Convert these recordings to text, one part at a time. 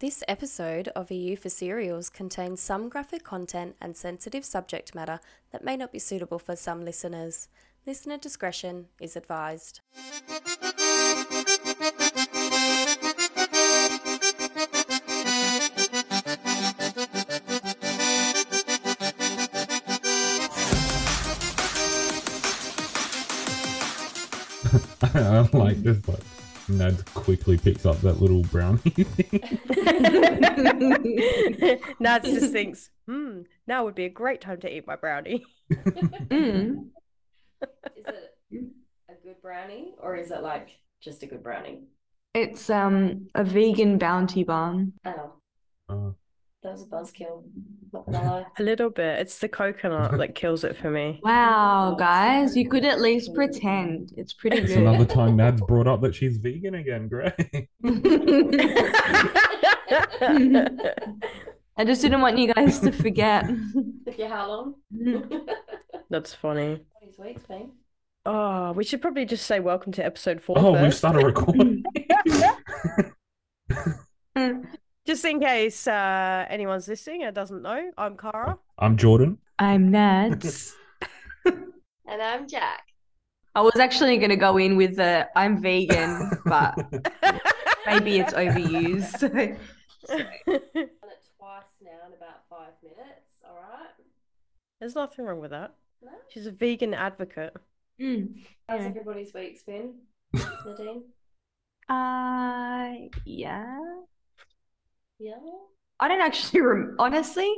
This episode of Are You For Cereals contains some graphic content and sensitive subject matter that may not be suitable for some listeners. Listener discretion is advised. I like this, but Nad quickly picks up that little brownie thing. Nads just thinks, hmm, now would be a great time to eat my brownie. Mm. Is it a good brownie or is it like just a good brownie? It's um a vegan bounty barn. Oh, Uh, that was a buzzkill. Not gonna lie. A little bit. It's the coconut that kills it for me. Wow, guys, you could at least pretend. It's pretty it's good. another time Nad's brought up that she's vegan again. Great. I just didn't want you guys to forget. Took you how long? That's funny. These weeks, been. Oh, we should probably just say welcome to episode four. four Oh, we've started recording. Just in case uh, anyone's listening and doesn't know, I'm Cara. I'm Jordan. I'm Nads. And I'm Jac. I was actually gonna go in with the I'm vegan, but maybe it's overused. Done it twice now in about five minutes. All right. There's nothing wrong with that. No. She's a vegan advocate. Mm. How's Yeah. everybody's week's been, Nadine? Uh, yeah. Yeah. I don't actually rem honestly.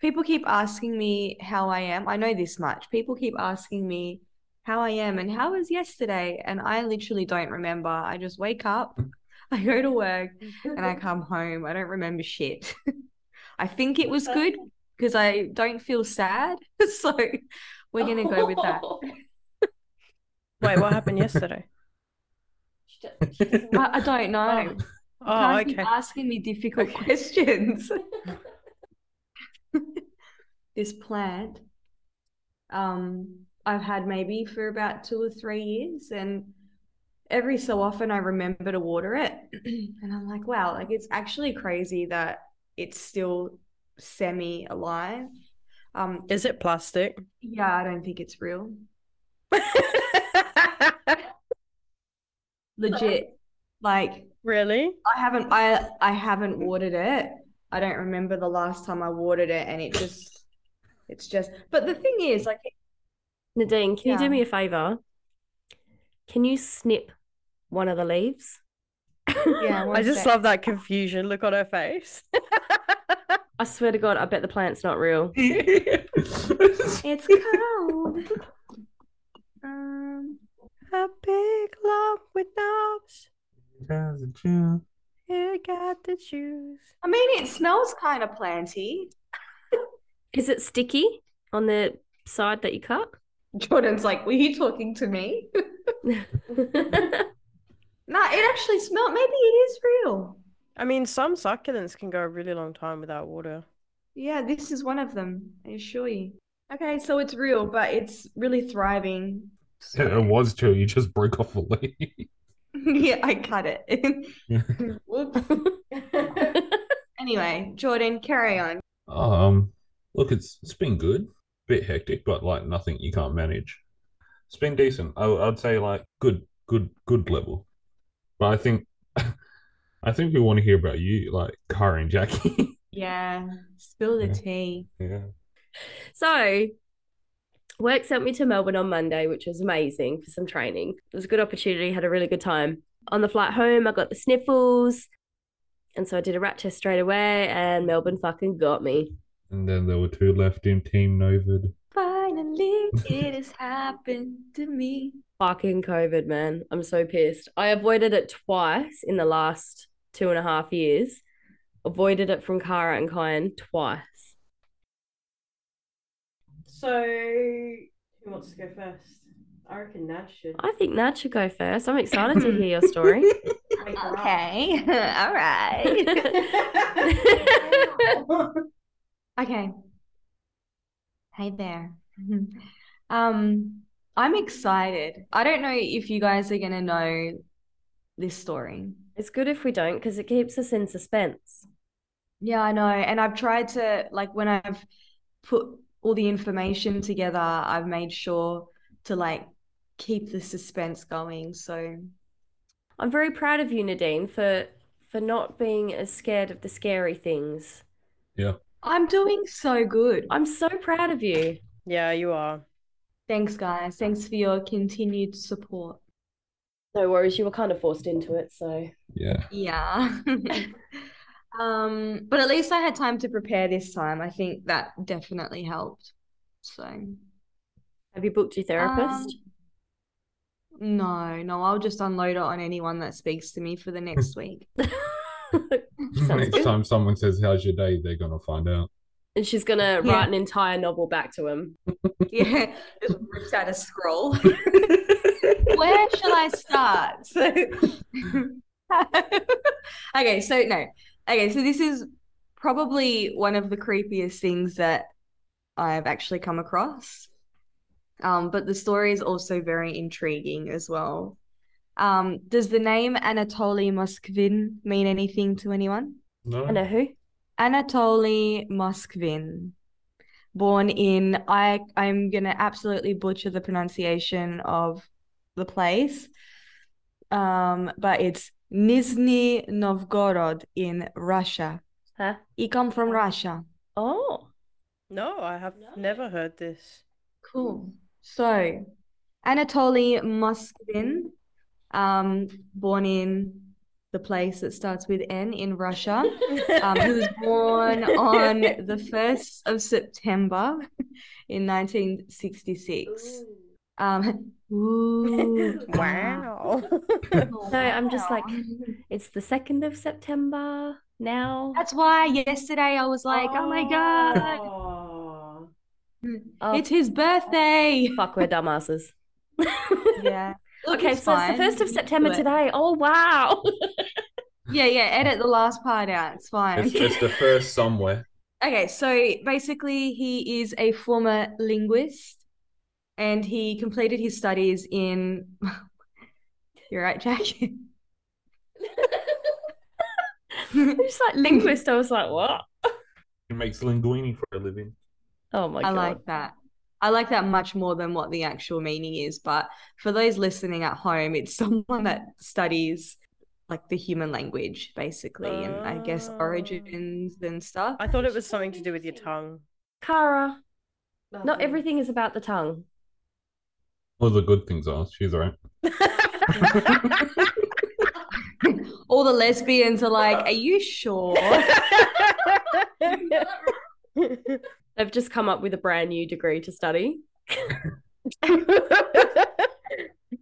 People keep asking me how I am. I know this much. People keep asking me how I am and how was yesterday, and I literally don't remember. I just wake up, I go to work, and I come home. I don't remember shit. I think it was uh, good because I don't feel sad, so we're gonna go with that. Wait, what happened yesterday? She she I, I don't know. Oh, Can't keep okay. asking me difficult Okay. questions. this plant, um, I've had maybe for about two or three years, and every so often I remember to water it, and I'm like, wow, like it's actually crazy that it's still semi alive. Um, Is it plastic? yeah, I don't think it's real. Legit. Like really? I haven't I I haven't watered it. I don't remember the last time I watered it and it just it's just but the thing is like Nadine, can you do me a favor? Can you snip one of the leaves? yeah, I just sec. love that confusion look on her face. I swear to God, I bet the plant's not real. it's cold. Um a big lump with knobs. You got the juice. I mean it smells kind of planty. Is it sticky on the side that you cut? Jordan's like, were you talking to me? No, it actually smelled maybe it is real. I mean, some succulents can go a really long time without water. Yeah, this is one of them, I assure you. Okay, so it's real, but it's really thriving. it was too. You just broke off a leaf. yeah, I cut it. Whoops. Anyway, Jordan, carry on. Um, look, it's it's been good. Bit hectic, but like nothing you can't manage. It's been decent. I, I'd say like good, good, good level. But I think, I think we want to hear about you, like Cara and Jackie. Yeah, spill the Yeah. tea. yeah. So, work sent me to Melbourne on Monday, which was amazing for some training. It was a good opportunity, had a really good time. On the flight home, I got the sniffles. And so I did a rat test straight away, and Melbourne fucking got me. And then there were two left in Team Novid. Finally, it has happened to me. Fucking COVID, man. I'm so pissed. I avoided it twice in the last two and a half years. Avoided it from Cara and Kyan twice. So, who wants to go first? I reckon Nad should. I think Nad should go first. I'm excited to hear your story. Okay, all right. Okay. Hey there. Um, I'm excited. I don't know if you guys are gonna know this story. It's good if we don't because it keeps us in suspense. Yeah, I know. And I've tried to, like, when I've put all the information together, I've made sure to, like, keep the suspense going. So, I'm very proud of you, Nadine, for for not being as scared of the scary things. Yeah. I'm doing so good. I'm so proud of you. Yeah, you are. Thanks, guys. Thanks for your continued support. No worries, you were kind of forced into it, so Yeah. Yeah. Um, but at least I had time to prepare this time. I think that definitely helped. So, have you booked your therapist? um, no, no, I'll just unload it on anyone that speaks to me for the next week. Next good. time someone says, How's your day? they're going to find out. And she's gonna Yeah. write an entire novel back to him. Yeah, just ripped out a scroll. Where shall I start? So, okay, so no, okay, so this is probably one of the creepiest things that I've actually come across. Um, but the story is also very intriguing as well. Um, does the name Anatoly Moskvin mean anything to anyone? No. I know who. Anatoly Moskvin, born in I I'm gonna absolutely butcher the pronunciation of the place. Um, but it's Nizhny Novgorod in Russia. Huh? He come from Russia. Oh. No, I have No. never heard this. Cool. So, Anatoly Moskvin, um, born in the place that starts with N in Russia. Um, he was born on the 1st of September in 1966. Um, ooh, Wow. No, I'm just like, it's the second of September now. That's why yesterday I was like, oh my God, Oh. Oh, it's his birthday. fuck, we're dumbasses. Yeah. Okay, it's so it's the first of September today. Oh wow. Yeah, yeah, edit the last part out. It's fine. It's, it's the first somewhere. Okay, so basically, he is a former linguist and he completed his studies in. You're right, Jac. Just like linguist, I was like, what? He makes linguini for a living. Oh my I god. I like that. I like that much more than what the actual meaning is. But for those listening at home, it's someone that studies like the human language, basically, and I guess Oh. origins and stuff. I thought it was something to do with your tongue. Cara, not everything is about the tongue. All the good things are. She's right. All the lesbians are like, Are you sure? They've just come up with a brand new degree to study.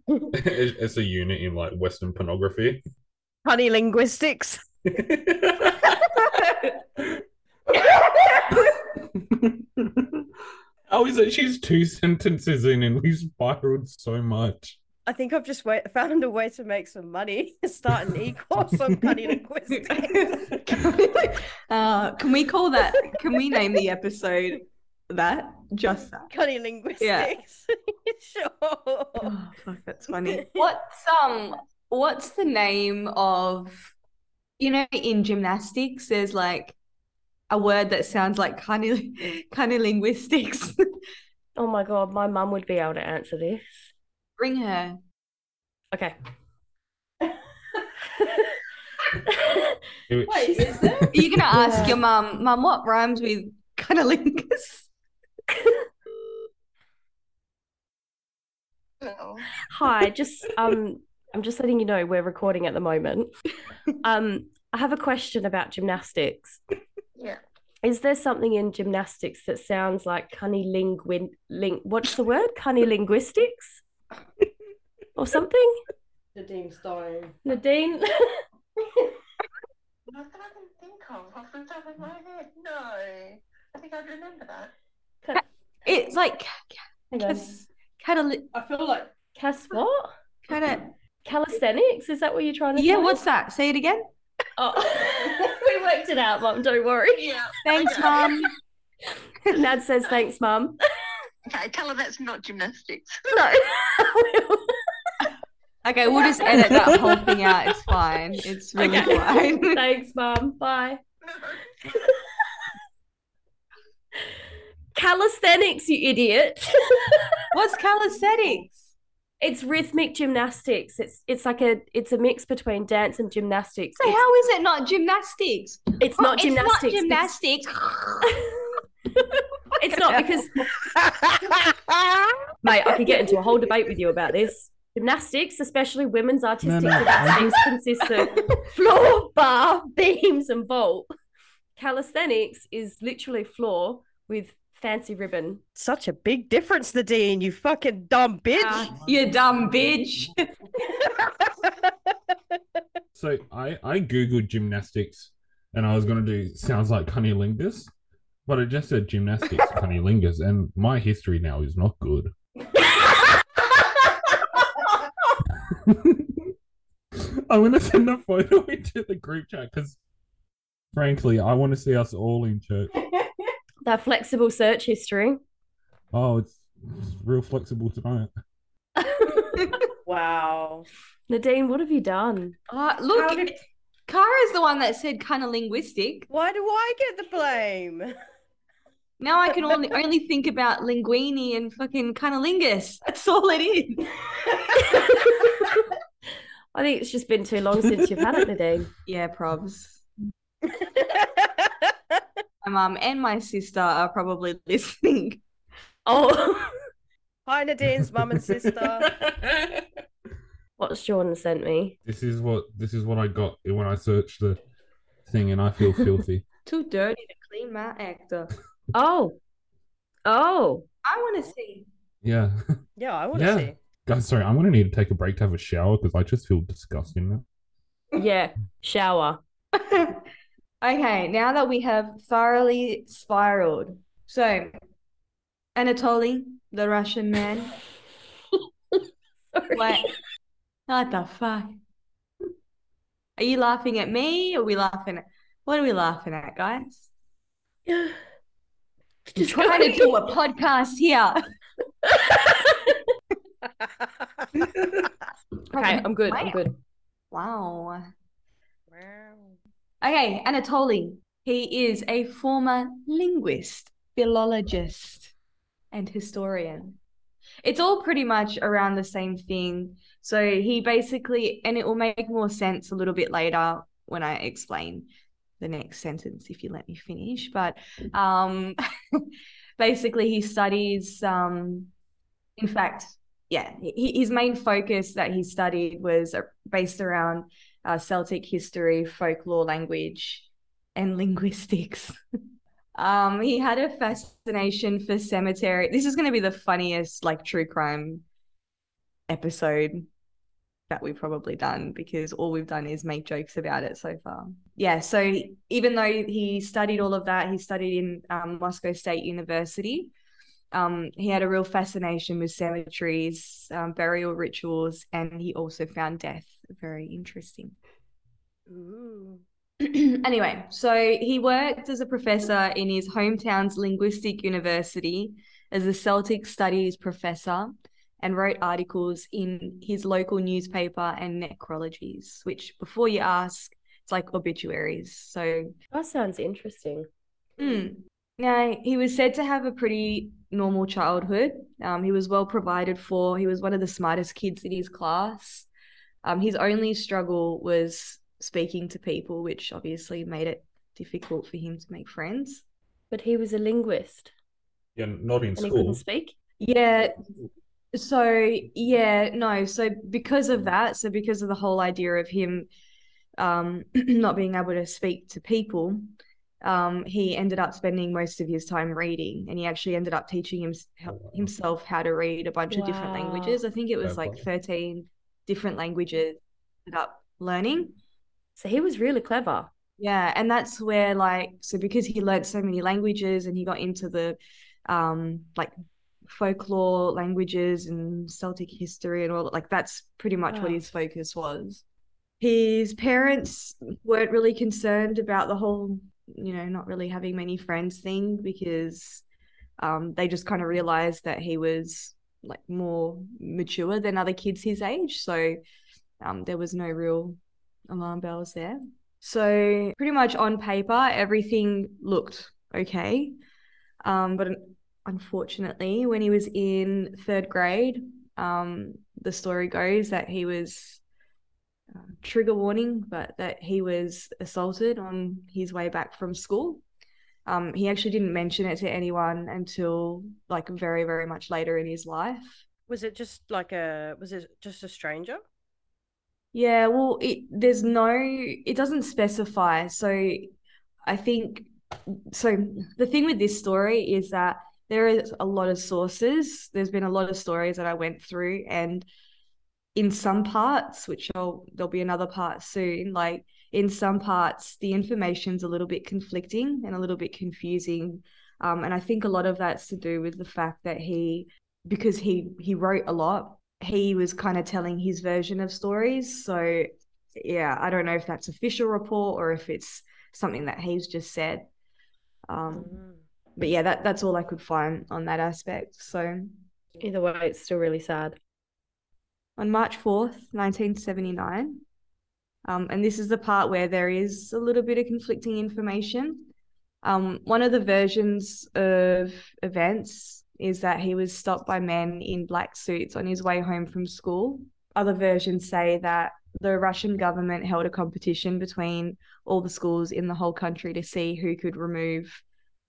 It's a unit in like Western pornography. Honey linguistics. How is it she's two sentences in and we spiraled so much? I think I've just wa- found a way to make some money. Start an e-course on honey linguistics. uh, can we call that? Can we name the episode that? Just that. Honey linguistics. Yeah. sure. Oh, fuck, that's funny. What's um? What's the name of? You know, in gymnastics, there's like a word that sounds like kind of kind of linguistics. Oh my god, my mum would be able to answer this. Bring her. Okay. It- is there? Are you gonna ask Yeah. your mum, mum, what rhymes with cunnilingus? Hi, just um I'm just letting you know we're recording at the moment. Um I have a question about gymnastics. Yeah. Is there something in gymnastics that sounds like cunnilinguin ling what's the word? Cunnilinguistics? Or something? Nadine Stone. Nadine? Not that I can think of off the top of my head. No. I think I'd remember that. It's like cas- catali- I feel like Cas what? kind of. Calisthenics? Is that what you're trying to Yeah, say? what's that? Say it again. Oh. we worked it out, Mom. Don't worry. Yeah. Thanks, Mom. Nad says thanks, Mom. Okay, tell her that's not gymnastics. No. okay, we'll just edit that whole thing out. It's fine. It's really okay. fine. Thanks, Mom. Bye. Calisthenics, you idiot. What's calisthenics? It's rhythmic gymnastics. It's it's like a it's a mix between dance and gymnastics. So It's, how is it not gymnastics? it's not Oh, gymnastics. It's not gymnastics. It's not because mate, I could get into a whole debate with you about this. Gymnastics, especially women's artistic no, I gymnastics, consists of floor, bar, beams, and vault. Calisthenics is literally floor with fancy ribbon. Such a big difference, Nadine. You fucking dumb bitch. Ah, you dumb bitch. So I I googled gymnastics, and I was gonna do sounds like cunnilingus, but it just said gymnastics cunnilingus, and my history now is not good. I'm gonna send a photo into the group chat because, frankly, I want to see us all in church. That flexible search history. Oh, it's, it's real flexible tonight. wow. Nadine, what have you done? Uh, look, How did- Cara's the one that said kind of linguistic. Why do I get the blame? Now I can only only think about linguini and fucking cunnilingus. That's all it is. I think it's just been too long since you've had it, Nadine. Yeah, probs. My mum and my sister are probably listening. Oh, Hi, Nadine's mum and sister. what's Jordan sent me? This is what this is what I got when I searched the thing, and I feel filthy. Too dirty to clean my actor. Oh, oh, I want to see. Yeah, Yeah, I want to Yeah. see. guys. Sorry, I'm gonna need to take a break to have a shower because I just feel disgusting now. yeah, shower. Okay, now that we have thoroughly spiraled. So, Anatoly, the Russian man. What? What the fuck? Are you laughing at me? Or are we laughing at what are we laughing at, guys? I'm Just trying to do a podcast here. Okay, I'm good. I'm good. Wow. Wow. Okay, Anatoly. He is a former linguist, philologist, and historian. It's all pretty much around the same thing. So he basically, and it will make more sense a little bit later when I explain the next sentence, if you let me finish. But um, basically, he studies, um, in fact, yeah, he, his main focus that he studied was based around uh, Celtic history, folklore, language, and linguistics. um, he had a fascination for cemetery. This is going to be the funniest, like, true crime episode that we've probably done because all we've done is make jokes about it so far. Yeah, so even though he studied all of that, he studied in um, Moscow State University. Um, he had a real fascination with cemeteries, um, burial rituals, and he also found death very interesting. Ooh. anyway, so he worked as a professor in his hometown's linguistic university as a Celtic studies professor and wrote articles in his local newspaper and necrologies, which, before you ask, it's like obituaries. So That sounds interesting. Mm. Now, he was said to have a pretty normal childhood. Um, he was well provided for. He was one of the smartest kids in his class. Um, his only struggle was speaking to people, which obviously made it difficult for him to make friends. But he was a linguist Yeah, not in and he school. couldn't speak. Yeah. So, yeah, no. So, because of that, so because of the whole idea of him um, not being able to speak to people, um, he ended up spending most of his time reading, and he actually ended up teaching him, himself how to read a bunch of different languages. I think it was like 13 different languages he ended up learning. So he was really clever. Yeah, and that's where like so because he learned so many languages and he got into the um like folklore languages and Celtic history and all that, like that's pretty much what his focus was. His parents weren't really concerned about the whole, you know, not really having many friends thing because um they just kind of realized that he was like more mature than other kids his age. So um there was no real alarm bells there. So pretty much on paper, everything looked okay. Um, but unfortunately, when he was in third grade, um, the story goes that he was uh, trigger warning, but that he was assaulted on his way back from school. Um, he actually didn't mention it to anyone until like very, very much later in his life. Was it just like a? Was it just a stranger? Yeah, well, it there's no, it doesn't specify. So I think, so the thing with this story is that there is a lot of sources. There's been a lot of stories that I went through, and in some parts, which I'll, there'll be another part soon, like in some parts, the information's a little bit conflicting and a little bit confusing. Um, and I think a lot of that's to do with the fact that he, because he he wrote a lot, he was kind of telling his version of stories. So yeah, I don't know if that's official report or if it's something that he's just said. Um, Mm. but yeah, that that's all I could find on that aspect. So Either way, it's still really sad. On March 4th, 1979. Um, and this is the part where there is a little bit of conflicting information. Um, one of the versions of events is that he was stopped by men in black suits on his way home from school. Other versions say that the Russian government held a competition between all the schools in the whole country to see who could remove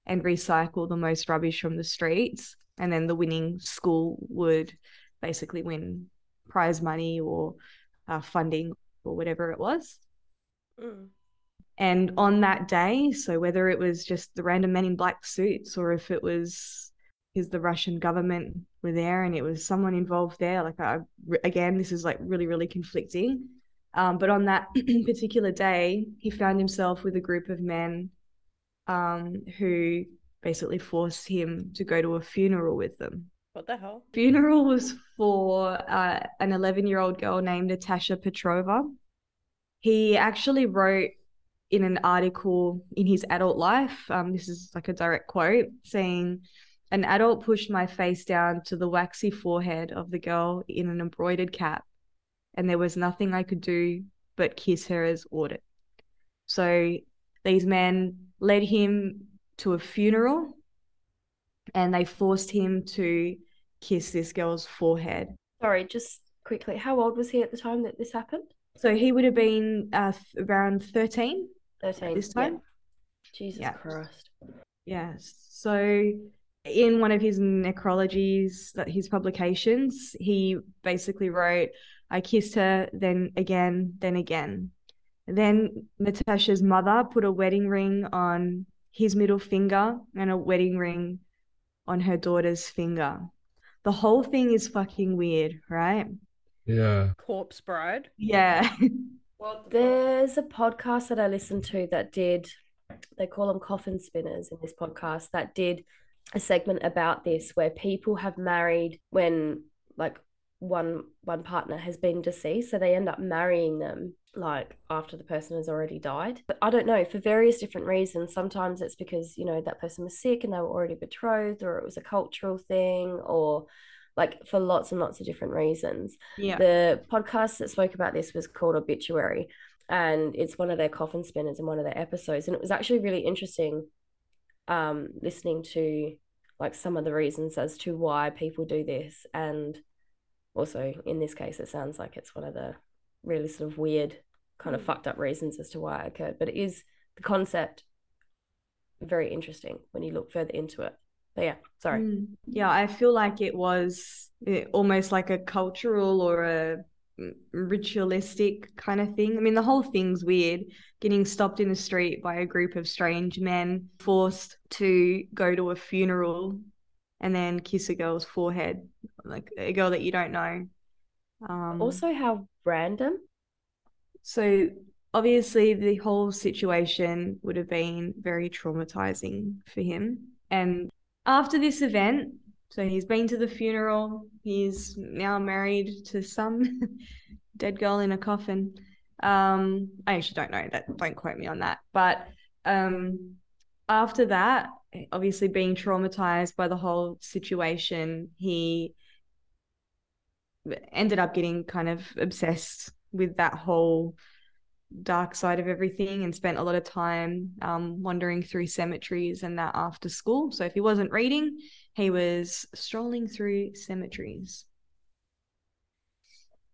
and recycle the most rubbish from the streets. And then the winning school would basically win prize money or uh, funding or whatever it was. Mm. And on that day, so whether it was just the random men in black suits or if it was because the Russian government were there and it was someone involved there, like I again, this is like really really conflicting. Um, but on that particular day, he found himself with a group of men um, who basically forced him to go to a funeral with them What the hell? funeral was for uh, an 11 year old girl named Natasha Petrova. He actually wrote in an article in his adult life, um, this is like a direct quote, saying, An adult pushed my face down to the waxy forehead of the girl in an embroidered cap, and there was nothing I could do but kiss her as ordered. So these men led him to a funeral and they forced him to kiss this girl's forehead. Sorry, just quickly, how old was he at the time that this happened? So he would have been uh, around 13 13. this yeah. time. Jesus Yeah. Christ. Yes. So in one of his necrologies, that his publications, he basically wrote, I kissed her, then again, then again. Then Natasha's mother put a wedding ring on his middle finger and a wedding ring on her daughter's finger. The whole thing is fucking weird, right? Yeah. Corpse bride. Yeah. Well, there's a podcast that I listened to that did, they call them coffin spinners in this podcast, that did a segment about this where people have married when like one one partner has been deceased, so they end up marrying them like after the person has already died. But I don't know, for various different reasons. Sometimes it's because, you know, that person was sick and they were already betrothed, or it was a cultural thing, or like for lots and lots of different reasons yeah. the podcast that spoke about this was called obituary and it's one of their coffin spinners in one of their episodes and it was actually really interesting um listening to like some of the reasons as to why people do this and also in this case it sounds like it's one of the really sort of weird kind of Mm. fucked up reasons as to why it occurred but it is the concept very interesting when you look further into it but yeah sorry Mm, Yeah, I feel like it was eh, almost like a cultural or a mm, ritualistic kind of thing. I mean, the whole thing's weird. Getting stopped in the street by a group of strange men, forced to go to a funeral and then kiss a girl's forehead, like a girl that you don't know. Um, also how random so obviously the whole situation would have been very traumatizing for him. And after this event, so he's been to the funeral, he's now married to some dead girl in a coffin. Um, I actually don't know that, don't quote me on that. But um after that, obviously being traumatized by the whole situation, he ended up getting kind of obsessed with that whole dark side of everything and spent a lot of time um, wandering through cemeteries and that after school. So if he wasn't reading, he was strolling through cemeteries.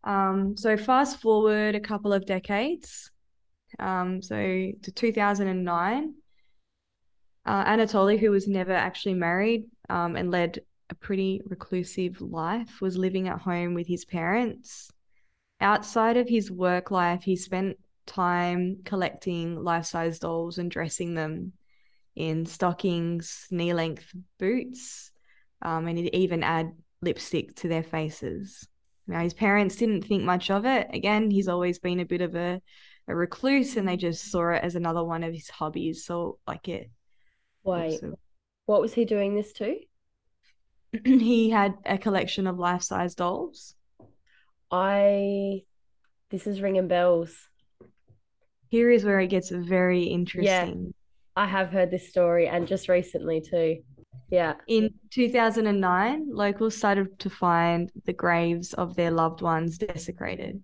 Um, so fast forward a couple of decades, um, so to 2009, uh, Anatoly, who was never actually married um, and led a pretty reclusive life, was living at home with his parents. Outside of his work life, he spent time collecting life size dolls and dressing them in stockings, knee length boots, um, and he'd even add lipstick to their faces. Now, his parents didn't think much of it. Again, he's always been a bit of a, a recluse and they just saw it as another one of his hobbies. So, like, it. Wait, also- what was he doing this to? he had a collection of life size dolls. I. This is ringing bells. Here is where it gets very interesting. Yeah, I have heard this story and just recently too. Yeah. In 2009, locals started to find the graves of their loved ones desecrated.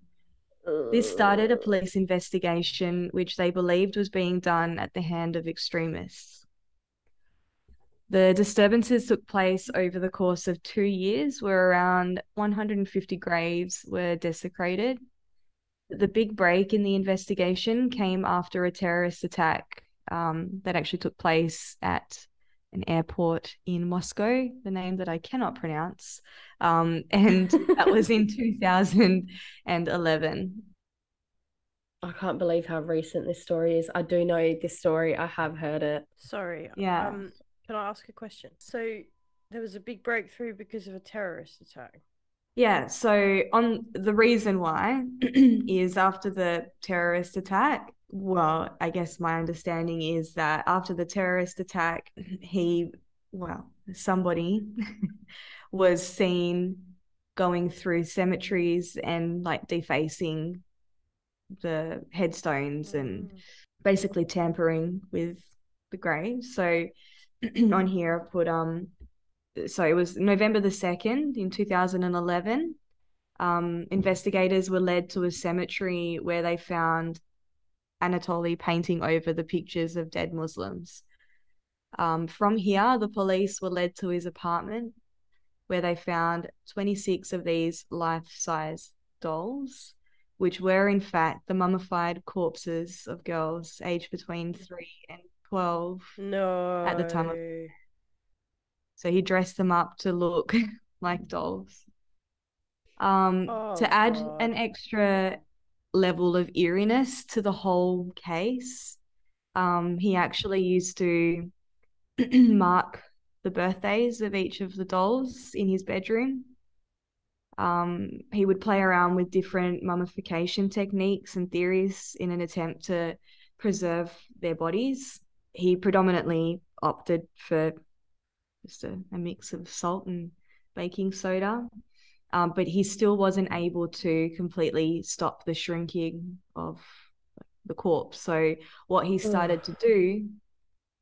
This started a police investigation, which they believed was being done at the hand of extremists. The disturbances took place over the course of two years, where around 150 graves were desecrated. The big break in the investigation came after a terrorist attack um, that actually took place at an airport in Moscow, the name that I cannot pronounce. Um, and that was in 2011. I can't believe how recent this story is. I do know this story. I have heard it. Sorry. Yeah. Um, can I ask a question? So there was a big breakthrough because of a terrorist attack. Yeah, so on the reason why is after the terrorist attack. Well, I guess my understanding is that after the terrorist attack, he, well, somebody was seen going through cemeteries and like defacing the headstones and Mm. basically tampering with the graves. So on here I put um so it was November the 2nd in 2011. Um, investigators were led to a cemetery where they found Anatoly painting over the pictures of dead Muslims. Um, from here, the police were led to his apartment where they found 26 of these life size dolls, which were in fact the mummified corpses of girls aged between 3 and 12. No. At the time of- So he dressed them up to look like dolls. Um, Oh, to add God. an extra level of eeriness to the whole case, um, he actually used to mark the birthdays of each of the dolls in his bedroom. Um, he would play around with different mummification techniques and theories in an attempt to preserve their bodies. He predominantly opted for just a, a mix of salt and baking soda. Um, but he still wasn't able to completely stop the shrinking of the corpse. So what he started to do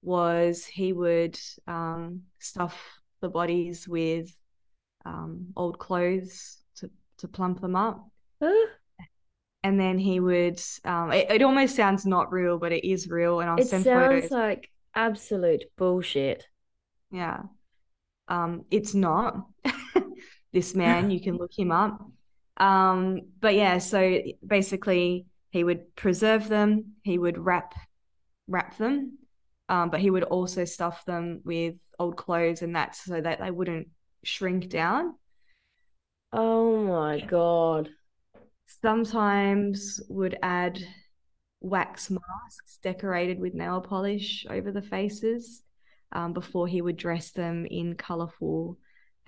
was he would um, stuff the bodies with um, old clothes to, to plump them up. Huh? And then he would, um, it, it almost sounds not real, but it is real. And I'll It send sounds photos. like absolute bullshit. Yeah. Um, it's not. this man, you can look him up. Um, but yeah, so basically he would preserve them, he would wrap wrap them, um, but he would also stuff them with old clothes and that so that they wouldn't shrink down. Oh my God. Sometimes would add wax masks decorated with nail polish over the faces um, before he would dress them in colorful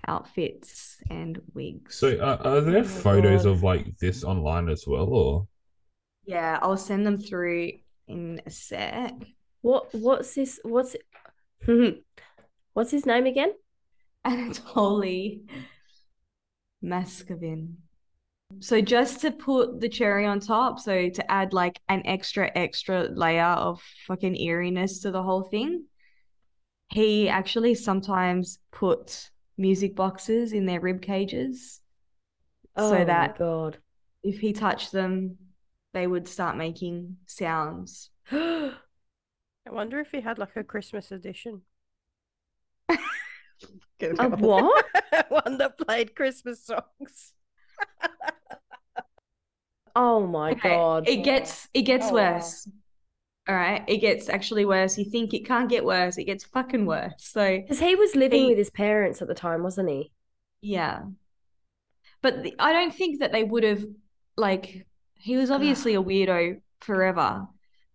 outfits and wigs. So, uh, are there Oh photos God. of like this online as well, or yeah, I'll send them through in a sec. What what's this what's it what's his name again? Anatoly Maskovin. So just to put the cherry on top, so to add like an extra extra layer of fucking eeriness to the whole thing, he actually sometimes put music boxes in their rib cages Oh so that God. if he touched them, they would start making sounds. I wonder if he had like a Christmas edition. A what? One that played Christmas songs. Oh my Okay, god. It gets it gets Oh, wow. worse. All right, it gets actually worse. You think it can't get worse, it gets fucking worse. So Because he was living He- with his parents at the time, wasn't he? yeah, but the, I don't think that they would have like he was obviously a weirdo forever,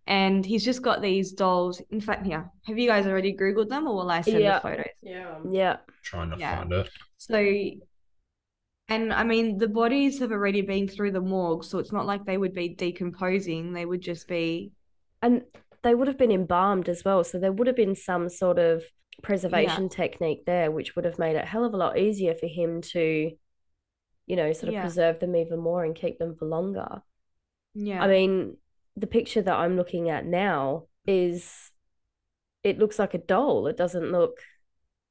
and he's just got these dolls. In fact, yeah, have you guys already googled them, or will I send Yeah. the photos? Yeah. Yeah. Trying to Yeah. find it. So, and I mean, the bodies have already been through the morgue, so it's not like they would be decomposing. They would just be, And they would have been embalmed as well. So there would have been some sort of preservation technique there, which would have made it a hell of a lot easier for him to, you know, sort of Yeah. preserve them even more and keep them for longer. yeah. I mean, the picture that I'm looking at now is it looks like a doll. It doesn't look,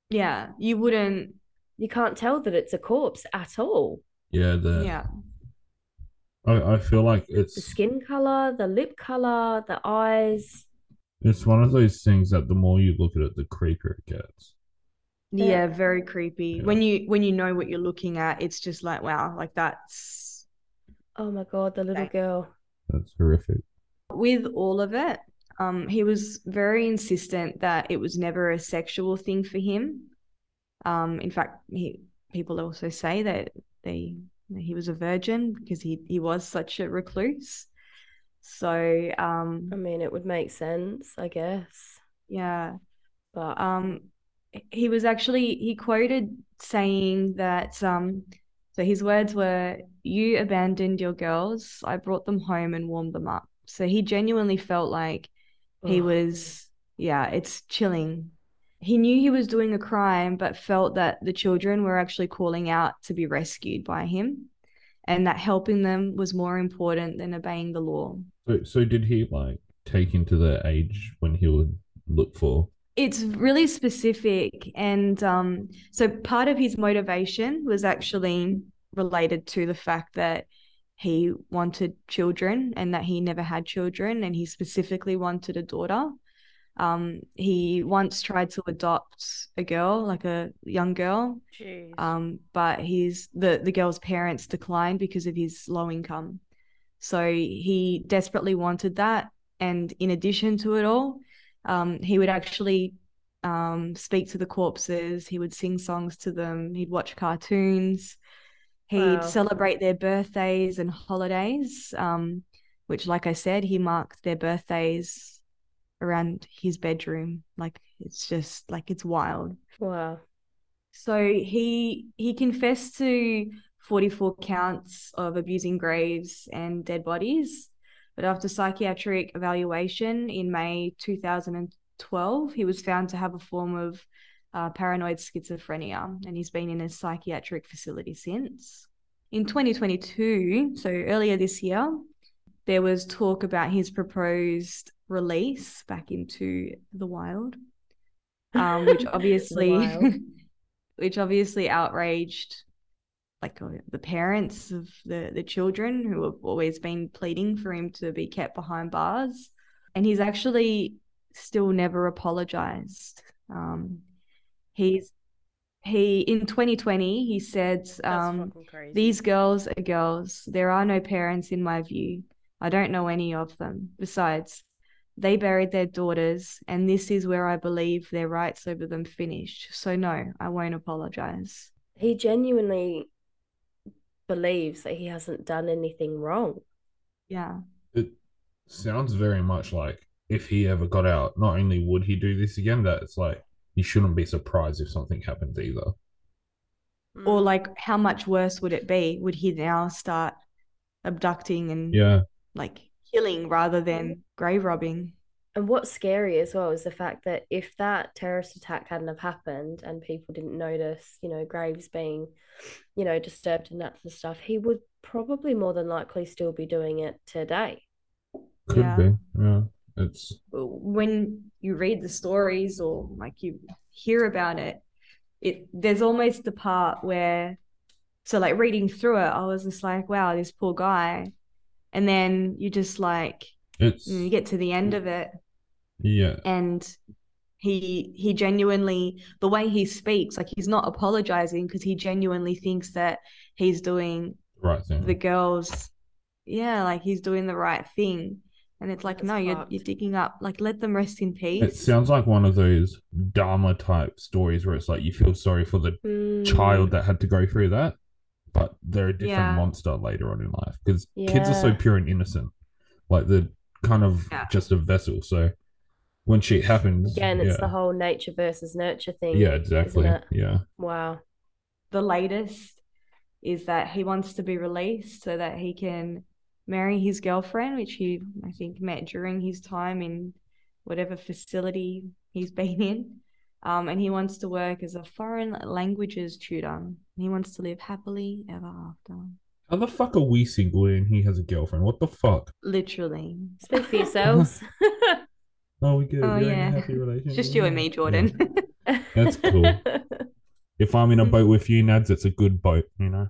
yeah, you wouldn't, you can't tell that it's a corpse at all. Yeah, the yeah, I, I feel like it's The skin color, the lip color, the eyes. it's one of those things that the more you look at it, the creepier it gets. Yeah. yeah, very creepy. Yeah. When you when you know what you're looking at, it's just like, wow, like that's Oh my God, the little Thank- girl. That's horrific. with all of it. Um, he was very insistent that it was never a sexual thing for him. Um, in fact, he people also say that they he was a virgin because he he was such a recluse. So um, I mean, it would make sense, I guess. yeah, But um, he was actually he quoted saying that um, so his words were, "You abandoned your girls. I brought them home and warmed them up." So he genuinely felt like he Ugh. was, yeah, it's chilling. He knew he was doing a crime, but felt that the children were actually calling out to be rescued by him, and that helping them was more important than obeying the law. So, so did he like take into the age when he would look for? It's really specific, and um, so part of his motivation was actually related to the fact that he wanted children and that he never had children, and he specifically wanted a daughter. Um, he once tried to adopt a girl, like a young girl, Jeez. um, but his the the girl's parents declined because of his low income. So he desperately wanted that, and in addition to it all, um, he would actually um, speak to the corpses. He would sing songs to them. He'd watch cartoons. He'd Wow. celebrate their birthdays and holidays, um, which, like I said, he marked their birthdays around his bedroom. Like it's just like it's wild. wow. So he he confessed to 44 counts of abusing graves and dead bodies, but after psychiatric evaluation in May 2012, he was found to have a form of uh, paranoid schizophrenia, and he's been in a psychiatric facility since. In 2022, so earlier this year, there was talk about his proposed release back into the wild, um, which obviously which obviously outraged like uh, the parents of the the children who have always been pleading for him to be kept behind bars and he's actually still never apologized um he's he in 2020 he said um these girls are girls. There are no parents in my view. I don't know any of them. Besides, they buried their daughters, and this is where I believe their rights over them finished. So, no, I won't apologize. He genuinely believes that he hasn't done anything wrong. Yeah. It sounds very much like if he ever got out, not only would he do this again, that it's like he shouldn't be surprised if something happens either. Or, Mm. like, how much worse would it be? Would he now start abducting and Yeah, like killing rather than grave robbing? And what's scary as well is the fact that if that terrorist attack hadn't have happened and people didn't notice, you know, graves being, you know, disturbed and that sort of stuff, he would probably more than likely still be doing it today. could Yeah. be. Yeah, it's when you read the stories or like you hear about it, it there's almost the part where so like reading through it, I was just like, wow, this poor guy. And then you just like it's you get to the end of it yeah. and he he genuinely the way he speaks, like he's not apologizing because he genuinely thinks that he's doing Right thing. the girls, yeah, like he's doing the right thing. And it's like, That's no, you're you're digging up, like let them rest in peace It sounds like one of those Dahmer type stories where it's like you feel sorry for the Mm, child that had to go through that, but they're a different Yeah. monster later on in life because kids are so pure and innocent. Like they're kind of Yeah. just a vessel. So when shit happens, Again, it's yeah, the whole nature versus nurture thing. yeah, exactly, yeah. Wow. The latest is that he wants to be released so that he can marry his girlfriend, which he I think met during his time in whatever facility he's been in. Um, and he wants to work as a foreign languages tutor. He wants to live happily ever after. How the fuck are we single and he has a girlfriend? What the fuck? Literally. Speak for yourselves. Oh, we good. Oh, You're in a yeah. happy relationship. Just you and me, Jordan. That's cool. If I'm in a boat with you, Nads, it's a good boat, you know.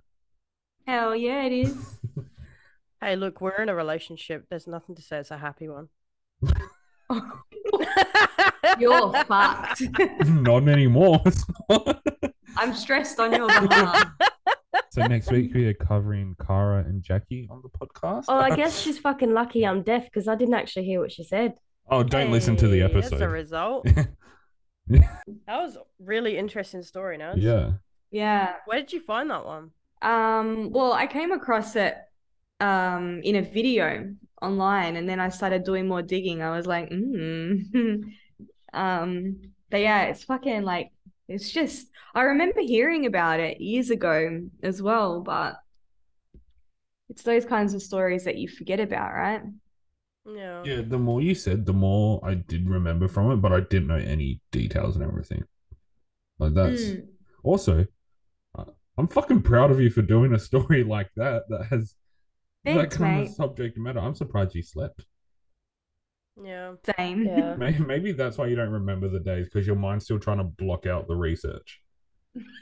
Hell yeah, it is. Hey, look, we're in a relationship. There's nothing to say it's a happy one. You're fucked. Not anymore. I'm stressed on your behalf. So next week we are covering Cara and Jackie on the podcast. oh, I guess she's fucking lucky I'm deaf because I didn't actually hear what she said. Oh, don't listen to the episode. That's a result. That was a really interesting story, now. yeah. Yeah. Where did you find that one? Um, well, I came across it um in a video online and then I started doing more digging. I was like, mm. Um, but yeah, it's fucking like it's just I remember hearing about it years ago as well, but it's those kinds of stories that you forget about, right? Yeah. Yeah, the more you said, the more I did remember from it, but I didn't know any details and everything. Like that's Mm. also, I- I'm fucking proud of you for doing a story like that that has that Thanks, kind mate. of subject matter. I'm surprised you slept. Yeah. Same. Yeah. Maybe, maybe that's why you don't remember the days because your mind's still trying to block out the research.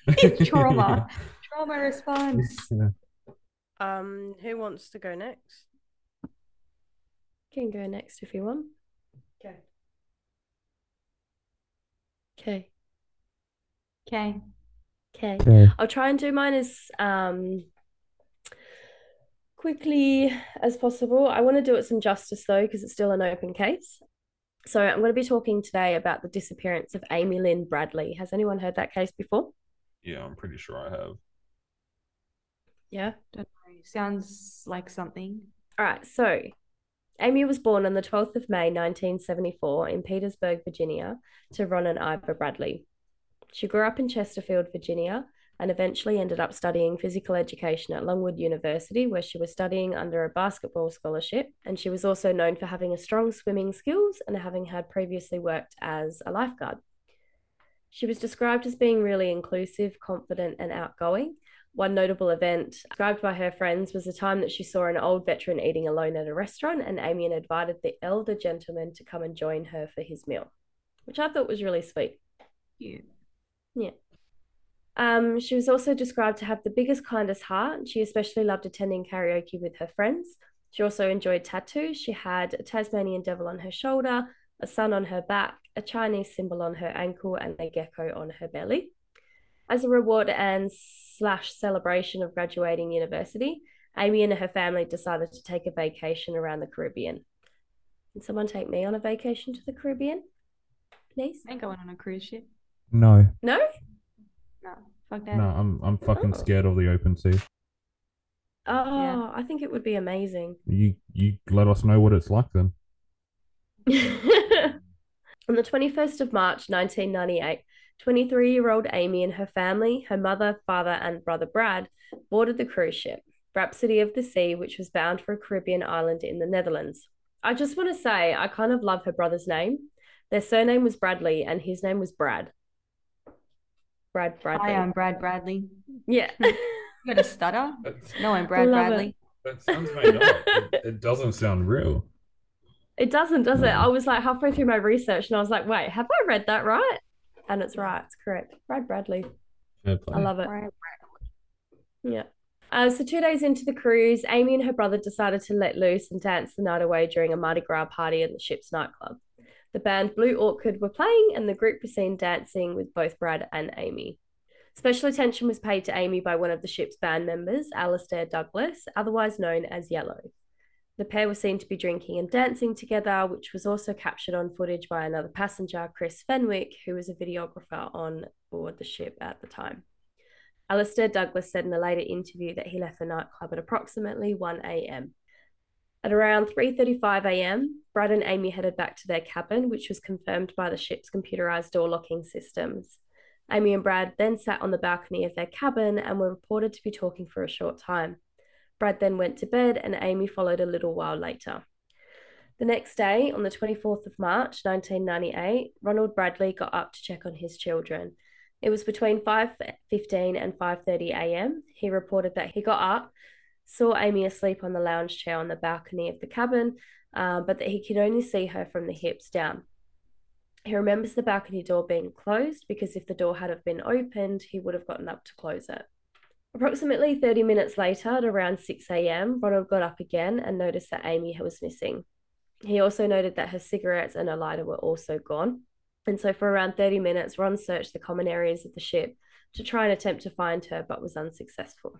Trauma. Trauma response. Yeah. Um, who wants to go next? Can go next if you want. Okay. Okay. Okay. Okay. Okay. I'll try and do mine as um quickly as possible. I want to do it some justice though, because it's still an open case. So I'm going to be talking today about the disappearance of Amy Lynn Bradley. Has anyone heard that case before? Yeah, I'm pretty sure I have. Yeah. Don't know. Sounds like something. All right. So Amy was born on the 12th of May, 1974, in Petersburg, Virginia, to Ron and Iva Bradley. She grew up in Chesterfield, Virginia, and eventually ended up studying physical education at Longwood University, where she was studying under a basketball scholarship. And she was also known for having a strong swimming skills and having had previously worked as a lifeguard. She was described as being really inclusive, confident, and outgoing. One notable event described by her friends was the time that she saw an old veteran eating alone at a restaurant, and Amy had invited the elder gentleman to come and join her for his meal, which I thought was really sweet. Cute. Um, she was also described to have the biggest, kindest heart. She especially loved attending karaoke with her friends. She also enjoyed tattoos. She had a Tasmanian devil on her shoulder, a sun on her back, a Chinese symbol on her ankle, and a gecko on her belly. As a reward and slash celebration of graduating university, Amy and her family decided to take a vacation around the Caribbean. Can someone take me on a vacation to the Caribbean? Please? I ain't going on a cruise ship. No, No? No. Fuck that. no, I'm I'm fucking Oh. scared of the open sea. Oh, I think it would be amazing. You you let us know what it's like then. On the 21st of March 1998, 23 year old Amy and her family, her mother, father, and brother Brad, boarded the cruise ship, Rhapsody of the Sea, which was bound for a Caribbean island in the Netherlands. I just want to say, I kind of love her brother's name. Their surname was Bradley, and his name was Brad. Brad Bradley. Hi, I'm Brad Bradley. yeah. You got a stutter? No, I'm Brad Love it. Bradley. That sounds made up. It, it doesn't sound real. It doesn't, does it? I was like halfway through my research and I was like, wait, have I read that right? And it's right. It's correct. Brad Bradley. I love it. Yeah. Uh, so two days into the cruise, Amy and her brother decided to let loose and dance the night away during a Mardi Gras party at the ship's nightclub. The band Blue Orchid were playing, and the group was seen dancing with both Brad and Amy. Special attention was paid to Amy by one of the ship's band members, Alistair Douglas, otherwise known as Yellow. The pair were seen to be drinking and dancing together, which was also captured on footage by another passenger, Chris Fenwick, who was a videographer on board the ship at the time. Alistair Douglas said in a later interview that he left the nightclub at approximately 1 a.m. At around 3:35 a.m., Brad and Amy headed back to their cabin, which was confirmed by the ship's computerized door locking systems. Amy and Brad then sat on the balcony of their cabin and were reported to be talking for a short time. Brad then went to bed and Amy followed a little while later. The next day, on the 24th of March 1998, Ronald Bradley got up to check on his children. It was between 5:15 and 5:30 a.m. He reported that he got up, saw Amy asleep on the lounge chair on the balcony of the cabin, uh, but that he could only see her from the hips down. He remembers the balcony door being closed because if the door had have been opened, he would have gotten up to close it. Approximately 30 minutes later, at around 6 a.m., Ronald got up again and noticed that Amy was missing. He also noted that her cigarettes and her lighter were also gone. And so, for around 30 minutes, Ron searched the common areas of the ship to try and attempt to find her, but was unsuccessful.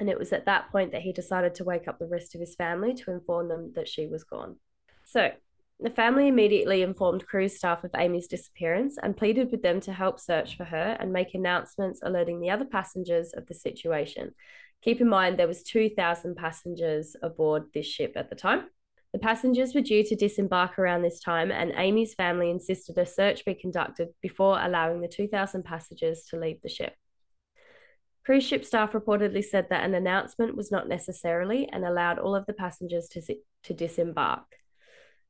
And it was at that point that he decided to wake up the rest of his family to inform them that she was gone. So, the family immediately informed cruise staff of Amy's disappearance and pleaded with them to help search for her and make announcements alerting the other passengers of the situation. Keep in mind there was 2,000 passengers aboard this ship at the time. The passengers were due to disembark around this time, and Amy's family insisted a search be conducted before allowing the 2,000 passengers to leave the ship. Cruise ship staff reportedly said that an announcement was not necessarily and allowed all of the passengers to, to disembark.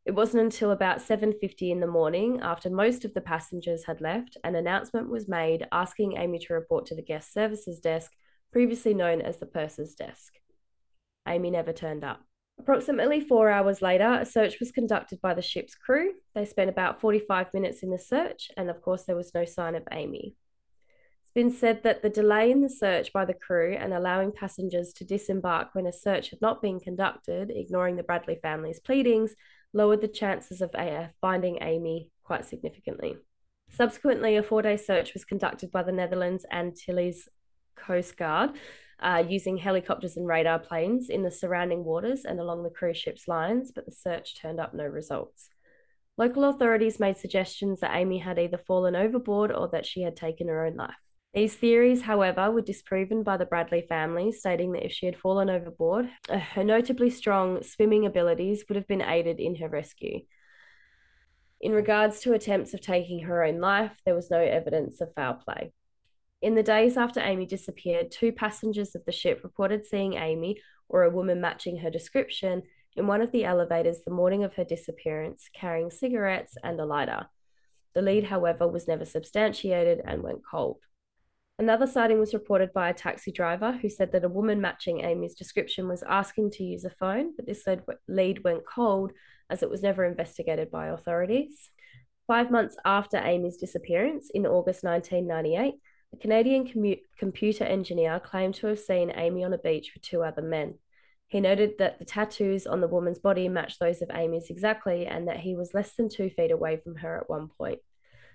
It wasn't until about 7:50 in the morning, after most of the passengers had left, an announcement was made asking Amy to report to the guest services desk, previously known as the purser's desk. Amy never turned up. Approximately four hours later, a search was conducted by the ship's crew. They spent about 45 minutes in the search, and of course, there was no sign of Amy. It's been said that the delay in the search by the crew and allowing passengers to disembark when a search had not been conducted, ignoring the Bradley family's pleadings, lowered the chances of AF finding Amy quite significantly. Subsequently, a four day search was conducted by the Netherlands Antilles Coast Guard uh, using helicopters and radar planes in the surrounding waters and along the cruise ship's lines, but the search turned up no results. Local authorities made suggestions that Amy had either fallen overboard or that she had taken her own life. These theories, however, were disproven by the Bradley family, stating that if she had fallen overboard, uh, her notably strong swimming abilities would have been aided in her rescue. In regards to attempts of taking her own life, there was no evidence of foul play. In the days after Amy disappeared, two passengers of the ship reported seeing Amy, or a woman matching her description, in one of the elevators the morning of her disappearance, carrying cigarettes and a lighter. The lead, however, was never substantiated and went cold. Another sighting was reported by a taxi driver who said that a woman matching Amy's description was asking to use a phone, but this lead went cold as it was never investigated by authorities. Five months after Amy's disappearance, in August 1998, a Canadian commu- computer engineer claimed to have seen Amy on a beach with two other men. He noted that the tattoos on the woman's body matched those of Amy's exactly and that he was less than two feet away from her at one point.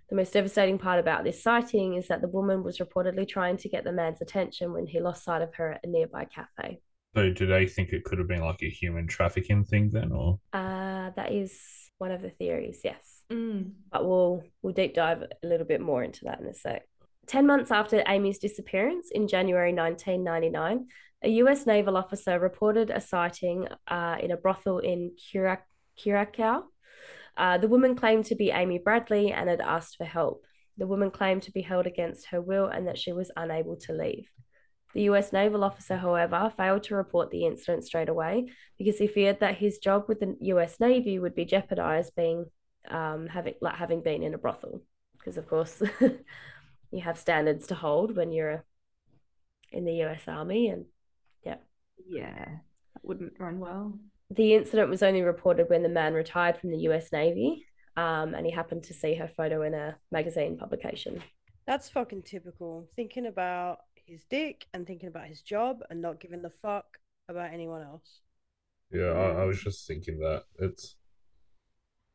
The most devastating part about this sighting is that the woman was reportedly trying to get the man's attention when he lost sight of her at a nearby cafe. So, do they think it could have been like a human trafficking thing then, or? Uh, that is one of the theories, yes. Mm. But we'll we'll deep dive a little bit more into that in a sec. Ten months after Amy's disappearance in January 1999, a U.S. naval officer reported a sighting uh, in a brothel in Curac- Curacao, uh, the woman claimed to be Amy Bradley and had asked for help. The woman claimed to be held against her will and that she was unable to leave. The US naval officer, however, failed to report the incident straight away because he feared that his job with the US Navy would be jeopardized being um, having like having been in a brothel. Because of course you have standards to hold when you're in the US Army and yeah. Yeah, that wouldn't run well the incident was only reported when the man retired from the US Navy um, and he happened to see her photo in a magazine publication. That's fucking typical. Thinking about his dick and thinking about his job and not giving the fuck about anyone else. Yeah, I, I was just thinking that it's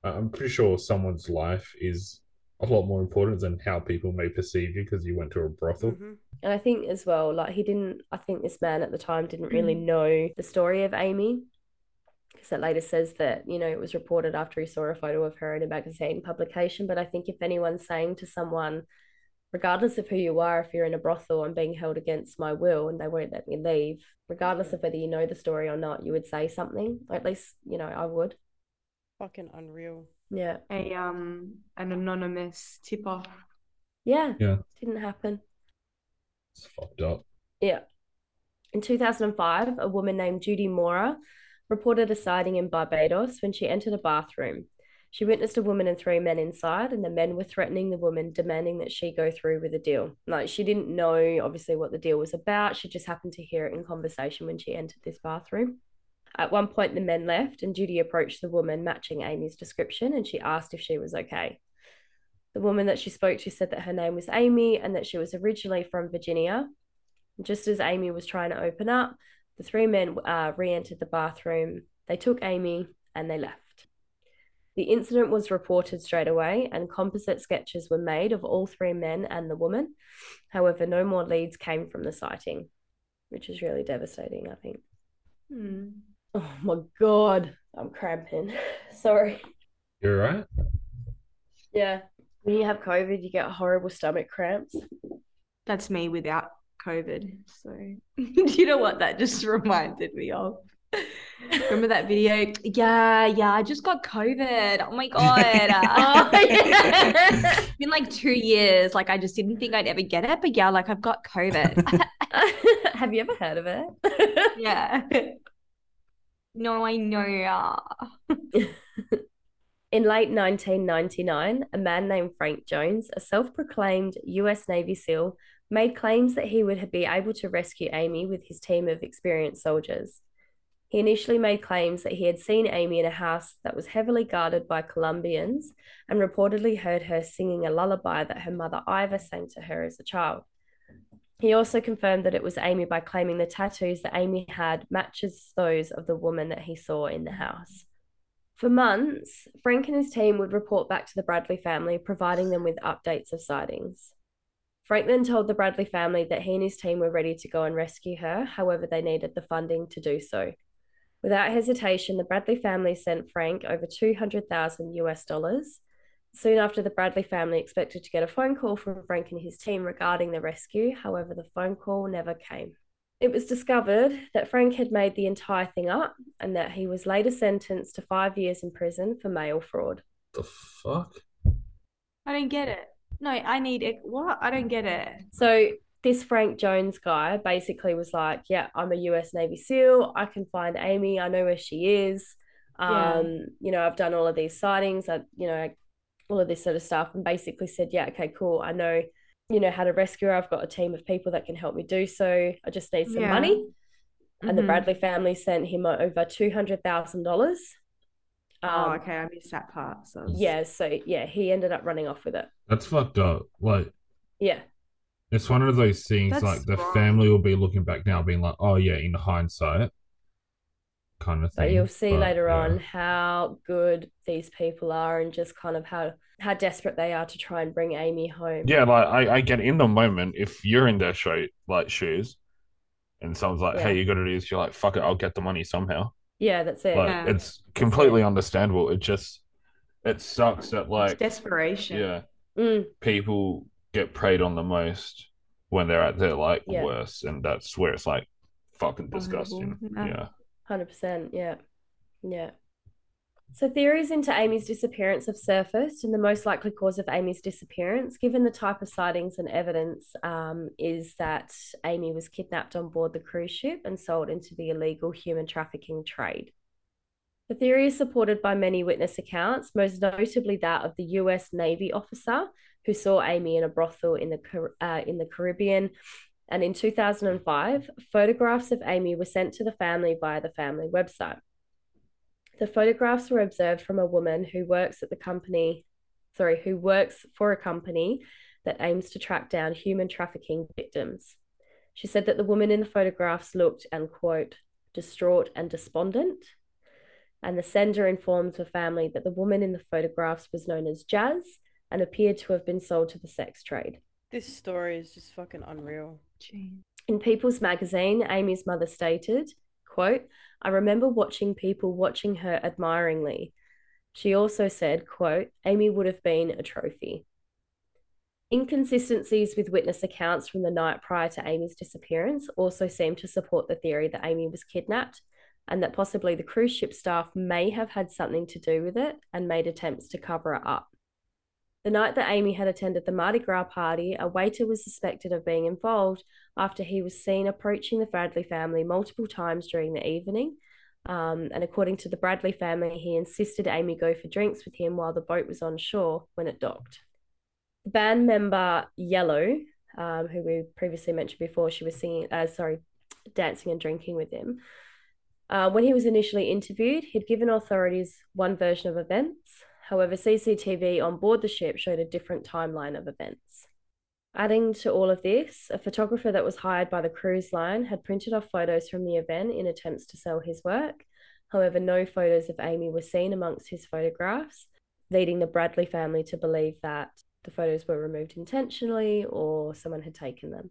I- I'm pretty sure someone's life is a lot more important than how people may perceive you because you went to a brothel. Mhm. And I think as well, like he didn't, I think this man at the time didn't really know the story of Amy. Because it later says that, you know, it was reported after he saw a photo of her in a magazine publication. But I think if anyone's saying to someone, regardless of who you are, if you're in a brothel, I'm being held against my will and they won't let me leave, regardless of whether you know the story or not, you would say something. Or at least, you know, I would. Fucking unreal. Yeah. A um an anonymous tip off. Yeah. Yeah. Didn't happen. It's fucked up. Yeah. In 2005, a woman named Judy Mora reported a sighting in Barbados when she entered a bathroom. She witnessed a woman and three men inside, and the men were threatening the woman, demanding that she go through with the deal. Like, she didn't know, obviously, what the deal was about. She just happened to hear it in conversation when she entered this bathroom. At one point, the men left, and Judy approached the woman matching Amy's description, and she asked if she was okay. The woman that she spoke to said that her name was Amy and that she was originally from Virginia. Just as Amy was trying to open up, the three men uh, re entered the bathroom. They took Amy and they left. The incident was reported straight away, and composite sketches were made of all three men and the woman. However, no more leads came from the sighting, which is really devastating, I think. Hmm. Oh my God, I'm cramping. Sorry. You're right. Yeah. When you have COVID, you get horrible stomach cramps. That's me without COVID. So do you know what that just reminded me of? Remember that video? Yeah, yeah, I just got COVID. Oh my god. Oh, yeah. Been like two years. Like I just didn't think I'd ever get it, but yeah, like I've got COVID. have you ever heard of it? yeah. No, I know. In late 1999, a man named Frank Jones, a self proclaimed US Navy SEAL, made claims that he would be able to rescue Amy with his team of experienced soldiers. He initially made claims that he had seen Amy in a house that was heavily guarded by Colombians and reportedly heard her singing a lullaby that her mother Iva sang to her as a child. He also confirmed that it was Amy by claiming the tattoos that Amy had matches those of the woman that he saw in the house. For months, Frank and his team would report back to the Bradley family, providing them with updates of sightings. Frank then told the Bradley family that he and his team were ready to go and rescue her, however, they needed the funding to do so. Without hesitation, the Bradley family sent Frank over 200,000 US dollars. Soon after, the Bradley family expected to get a phone call from Frank and his team regarding the rescue. However, the phone call never came. It was discovered that Frank had made the entire thing up and that he was later sentenced to five years in prison for mail fraud. The fuck? I don't get it. No, I need it. What? I don't get it. So this Frank Jones guy basically was like, "Yeah, I'm a U.S. Navy SEAL. I can find Amy. I know where she is. Um, Yeah. you know, I've done all of these sightings. I, you know, all of this sort of stuff." And basically said, "Yeah, okay, cool. I know, you know, how to rescue her. I've got a team of people that can help me do so. I just need some Yeah. money." And the Mhm. Bradley family sent him over two hundred thousand dollars. Um, oh, okay. I missed that part. So Yeah, so yeah, he ended up running off with it. That's fucked up. Like, Yeah, it's one of those things That's like the wrong. family will be looking back now, being like, oh, yeah, in hindsight, kind of but thing. you'll see But, later yeah. on how good these people are and just kind of how how desperate they are to try and bring Amy home. Yeah, like I, I get in the moment if you're in their show like shoes and someone's like, Yeah. Hey, you gotta do this, you're like, fuck it, I'll get the money somehow. Yeah, that's it. Like Yeah. it's completely understandable. It just it sucks that it's like desperation. yeah, Mm, people get preyed on the most when they're at their like Yeah. worst and that's where it's like fucking disgusting. yeah. Yeah. 100%. Yeah. Yeah. So, theories into Amy's disappearance have surfaced, and the most likely cause of Amy's disappearance, given the type of sightings and evidence, um, is that Amy was kidnapped on board the cruise ship and sold into the illegal human trafficking trade. The theory is supported by many witness accounts, most notably that of the US Navy officer who saw Amy in a brothel in the, uh, in the Caribbean. And in 2005, photographs of Amy were sent to the family via the family website. The photographs were observed from a woman who works at the company, sorry, who works for a company that aims to track down human trafficking victims. She said that the woman in the photographs looked, and quote, distraught and despondent. And the sender informed the family that the woman in the photographs was known as Jazz and appeared to have been sold to the sex trade. This story is just fucking unreal. Gee. In People's Magazine, Amy's mother stated, quote, I remember watching people watching her admiringly. She also said, quote, Amy would have been a trophy. Inconsistencies with witness accounts from the night prior to Amy's disappearance also seem to support the theory that Amy was kidnapped and that possibly the cruise ship staff may have had something to do with it and made attempts to cover it up. The night that Amy had attended the Mardi Gras party, a waiter was suspected of being involved after he was seen approaching the Bradley family multiple times during the evening. Um, and according to the Bradley family, he insisted Amy go for drinks with him while the boat was on shore when it docked. The band member Yellow, um, who we previously mentioned before, she was singing, uh, sorry, dancing and drinking with him. Uh, when he was initially interviewed, he'd given authorities one version of events. However, CCTV on board the ship showed a different timeline of events. Adding to all of this, a photographer that was hired by the cruise line had printed off photos from the event in attempts to sell his work. However, no photos of Amy were seen amongst his photographs, leading the Bradley family to believe that the photos were removed intentionally or someone had taken them.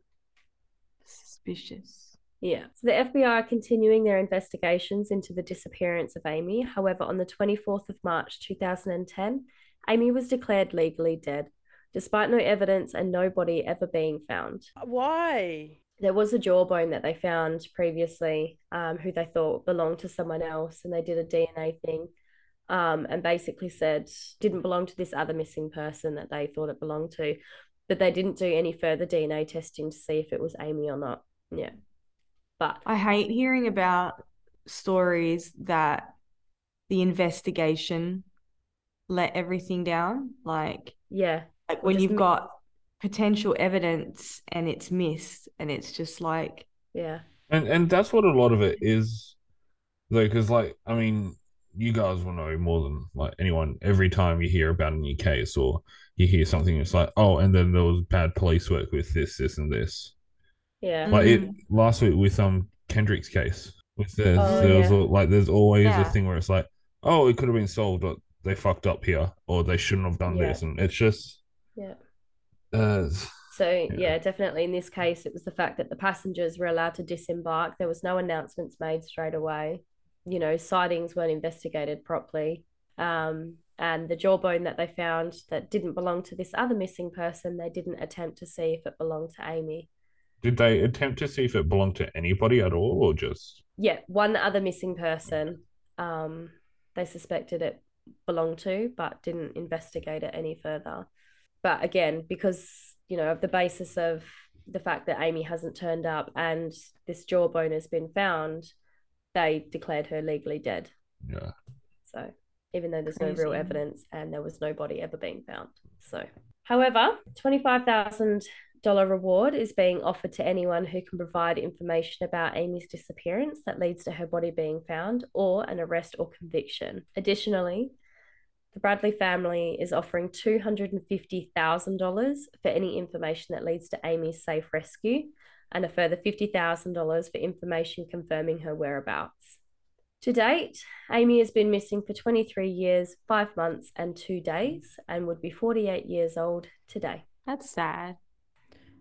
Suspicious. Yeah. So the FBI are continuing their investigations into the disappearance of Amy. However, on the 24th of March 2010, Amy was declared legally dead, despite no evidence and no body ever being found. Why? There was a jawbone that they found previously, um, who they thought belonged to someone else, and they did a DNA thing, um, and basically said didn't belong to this other missing person that they thought it belonged to, but they didn't do any further DNA testing to see if it was Amy or not. Yeah, but I hate hearing about stories that the investigation let everything down. Like, yeah, like when you've mi- got potential evidence and it's missed, and it's just like, yeah, And and that's what a lot of it is, though, because like I mean, you guys will know more than like anyone. Every time you hear about a new case or you hear something, it's like, oh, and then there was bad police work with this, this, and this. Yeah, Like it Mm. last week with um Kendrick's case, with the Oh, there was yeah. a- like there's always Yeah. a thing where it's like, oh, it could have been solved, but they fucked up here, or they shouldn't have done Yeah. this, and it's just yeah. uh So Yeah. yeah. definitely in this case, it was the fact that the passengers were allowed to disembark. There was no announcements made straight away. You know, sightings weren't investigated properly. Um, and the jawbone that they found that didn't belong to this other missing person, they didn't attempt to see if it belonged to Amy. Did they attempt to see if it belonged to anybody at all, or just Yeah, one other missing person. Um, they suspected it belonged to, but didn't investigate it any further. But again, because you know of the basis of the fact that Amy hasn't turned up and this jawbone has been found, they declared her legally dead. yeah? So even though there's no real evidence and there was no body ever being found. So, however, twenty-five thousand dollar reward is being offered to anyone who can provide information about Amy's disappearance that leads to her body being found or an arrest or conviction. Additionally, the Bradley family is offering $250,000 for any information that leads to Amy's safe rescue and a further $50,000 for information confirming her whereabouts. To date, Amy has been missing for 23 years, 5 months, and 2 days, and would be 48 years old today. that's sad.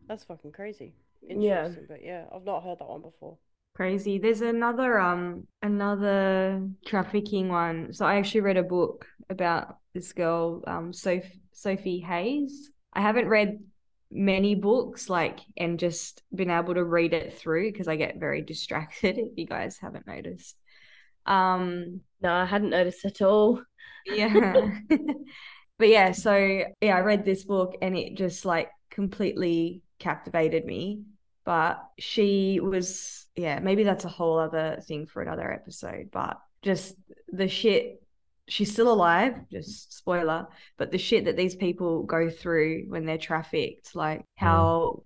That's fucking crazy. Yeah. Interesting, but yeah, I've not heard that one before. Crazy. There's another um another trafficking one. So I actually read a book about this girl, um Soph- Sophie Hayes. I haven't read many books like and just been able to read it through because I get very distracted if you guys haven't noticed. Um No, I hadn't noticed at all. yeah. but yeah, so yeah, I read this book and it just like completely captivated me. But she was, yeah, maybe that's a whole other thing for another episode. But just the shit, she's still alive, just spoiler, but the shit that these people go through when they're trafficked, like how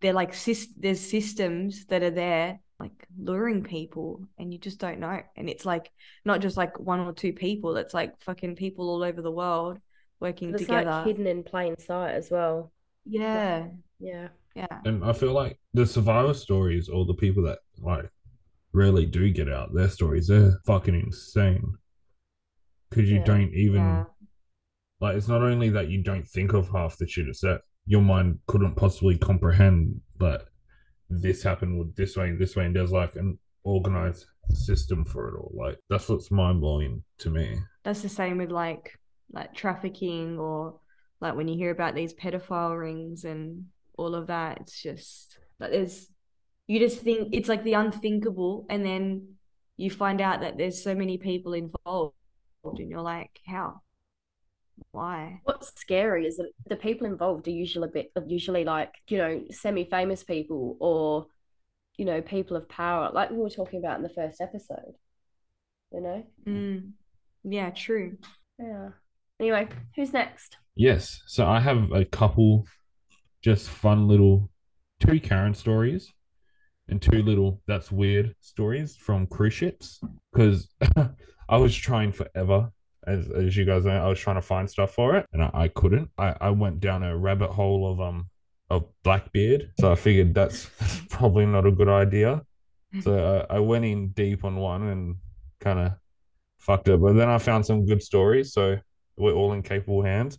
they're like, there's systems that are there like luring people and you just don't know. And it's like, not just like one or two people. It's like fucking people all over the world working It's together. like hidden in plain sight as well. yeah, Yeah. yeah, And I feel like the survivor stories or the people that like really do get out their stories, they're fucking insane. because you Yeah. don't even Yeah. like. It's not only that you don't think of half the shit. It's that your mind couldn't possibly comprehend that this happened with this way and this way, and there's like an organized system for it all. Like that's what's mind blowing to me. That's the same with like like trafficking or like when you hear about these pedophile rings and all of that, it's just like there's you just think it's like the unthinkable and then you find out that there's so many people involved and you're like, how? Why? What's scary is that the people involved are usually a bit usually like, you know, semi-famous people or, you know, people of power, like we were talking about in the first episode. You know? Mm. Yeah, true. Yeah. Anyway, who's next? Yes. So I have a couple just fun little two Karen stories and two little that's weird stories from cruise ships. Because I was trying forever, as as you guys know, I was trying to find stuff for it and I, I couldn't. I, I went down a rabbit hole of um of Blackbeard. So I figured that's probably not a good idea. So I, I went in deep on one and kind of fucked it. But then I found some good stories. So we're all in capable hands.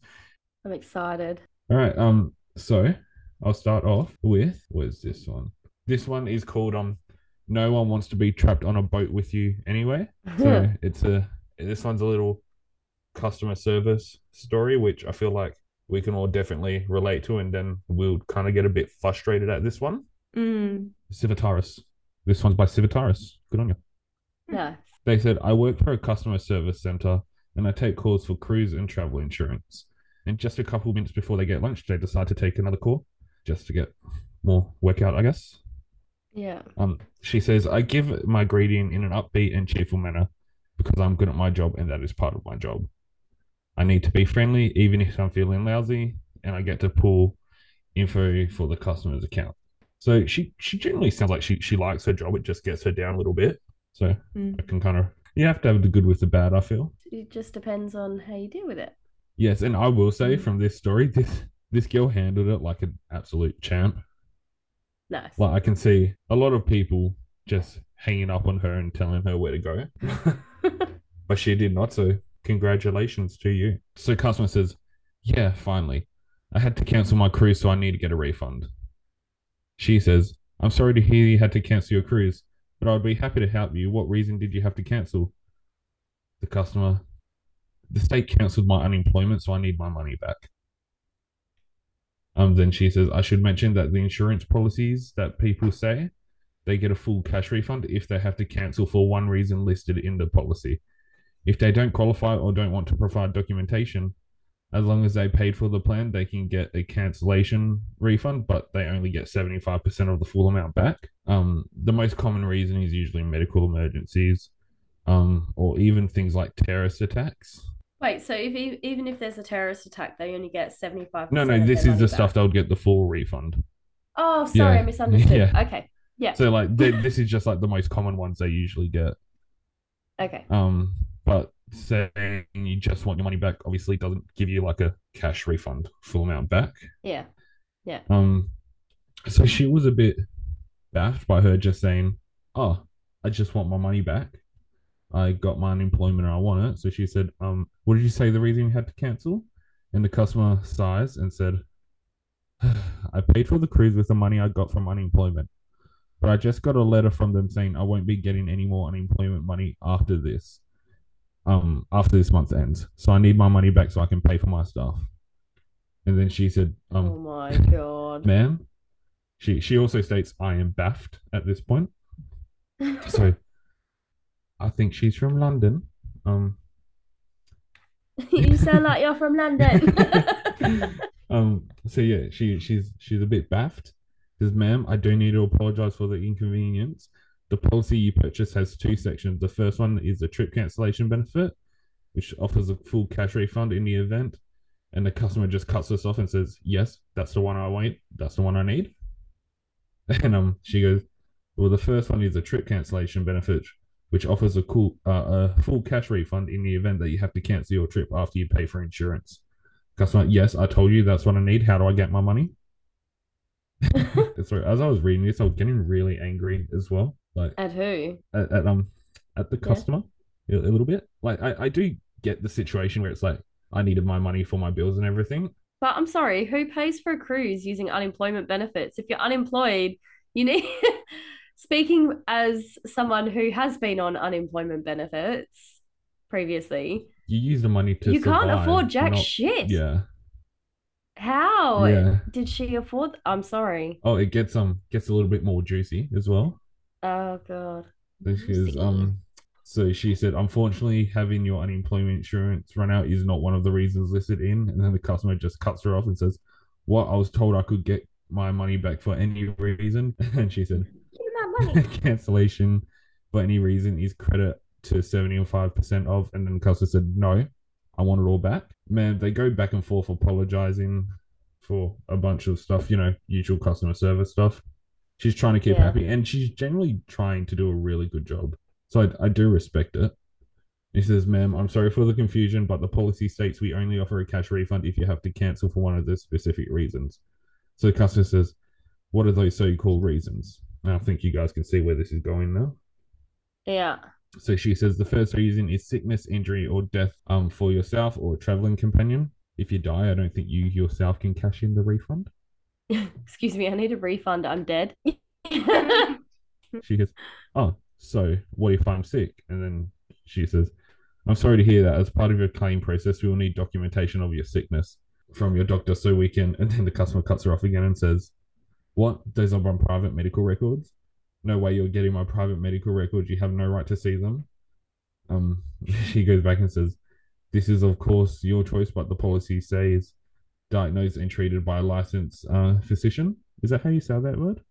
I'm excited. All right. Um. So I'll start off with where's this one? This one is called um. No one wants to be trapped on a boat with you anyway. So it's a this one's a little customer service story, which I feel like we can all definitely relate to, and then we'll kind of get a bit frustrated at this one. Mm. Civitaris. This one's by Civitaris. Good on you. no. They said, I work for a customer service center and I take calls for cruise and travel insurance. And just a couple minutes before they get lunch, they decide to take another call just to get more workout, I guess. Yeah. Um, she says, I give my greeting in an upbeat and cheerful manner because I'm good at my job and that is part of my job. I need to be friendly even if I'm feeling lousy and I get to pull info for the customer's account. So she she generally sounds like she she likes her job. It just gets her down a little bit. So Mm. I can kind of you have to have the good with the bad. I feel It just depends on how you deal with it. Yes, and I will say Mm. from this story, this this girl handled it like an absolute champ. Nice. Like I can see a lot of people just hanging up on her and telling her where to go, but she did not. So congratulations to you. So customer says, "Yeah, finally, I had to cancel my cruise, so I need to get a refund." She says, "I'm sorry to hear you had to cancel your cruise, but I'd be happy to help you. What reason did you have to cancel?" The customer, the state cancelled my unemployment, so I need my money back. Um, then she says, I should mention that the insurance policies that people say they get a full cash refund if they have to cancel for one reason listed in the policy. If they don't qualify or don't want to provide documentation, as long as they paid for the plan, they can get a cancellation refund, but they only get 75% of the full amount back. Um, the most common reason is usually medical emergencies, um, or even things like terrorist attacks. Wait, so if even if there's a terrorist attack, they only get 75%. No, no, this is the money stuff they'll get the full refund. Oh, sorry, Yeah. I misunderstood. Yeah. Okay. Yeah. So like they, this is just like the most common ones they usually get. Okay. Um, but saying you just want your money back obviously doesn't give you like a cash refund full amount back. Yeah. Yeah. Um, so she was a bit baffed by her just saying, "Oh, I just want my money back. I got my unemployment and I want it." So she said, "Um, what did you say the reason you had to cancel?" And the customer sighs and said, "I paid for the cruise with the money I got from unemployment, but I just got a letter from them saying I won't be getting any more unemployment money after this." Um, after this month ends, so I need my money back so I can pay for my stuff. And then she said, "Um, oh my god. ma'am. She she also states I am baffed at this point. So I think she's from London. Um you sound like you're from London. um so yeah, she she's she's a bit baffed. Says, ma'am, I do need to apologize for the inconvenience. The policy you purchased has two sections. The first one is a trip cancellation benefit, which offers a full cash refund in the event. And the customer just cuts us off and says, Yes, that's the one I want. That's the one I need. And um, she goes, Well, the first one is a trip cancellation benefit, which offers a cool uh, a full cash refund in the event that you have to cancel your trip after you pay for insurance. Customer, yes, I told you that's what I need. How do I get my money? Sorry, as I was reading this, I was getting really angry as well. Like At who? at, at um at the Yeah. customer a, a little bit. Like I, I do get the situation where it's like I needed my money for my bills and everything. But I'm sorry, who pays for a cruise using unemployment benefits? If you're unemployed, you need. Speaking as someone who has been on unemployment benefits previously, You use the money to you can't afford jack not- shit. Yeah. How Yeah. did she afford? I'm sorry. Oh, it gets um gets a little bit more juicy as well. Oh god. Because um so she said, unfortunately, having your unemployment insurance run out is not one of the reasons listed in. And then the customer just cuts her off and says, What? I was told I could get my money back for any reason. And she said, Give me my money. cancellation for any reason is credit to 75% of. And then the customer said, No, I want it all back. Man, they go back and forth apologizing for a bunch of stuff, you know, usual customer service stuff. She's trying to keep Yeah. happy and she's generally trying to do a really good job. So I, I do respect it. He says, Ma'am, I'm sorry for the confusion, but the policy states we only offer a cash refund if you have to cancel for one of the specific reasons. So the customer says, What are those so called reasons? And I think you guys can see where this is going now. Yeah. So she says the first reason is sickness, injury, or death um, for yourself or a traveling companion. If you die, I don't think you yourself can cash in the refund. Excuse me, I need a refund. I'm dead. She goes, Oh, so what if I'm sick? And then she says, I'm sorry to hear that. As part of your claim process, we will need documentation of your sickness from your doctor so we can. And then the customer cuts her off again and says, What? Those are my private medical records? No way you're getting my private medical records. You have no right to see them. Um, she goes back and says, This is, of course, your choice, but the policy says diagnosed and treated by a licensed uh, physician. Is that how you say that word?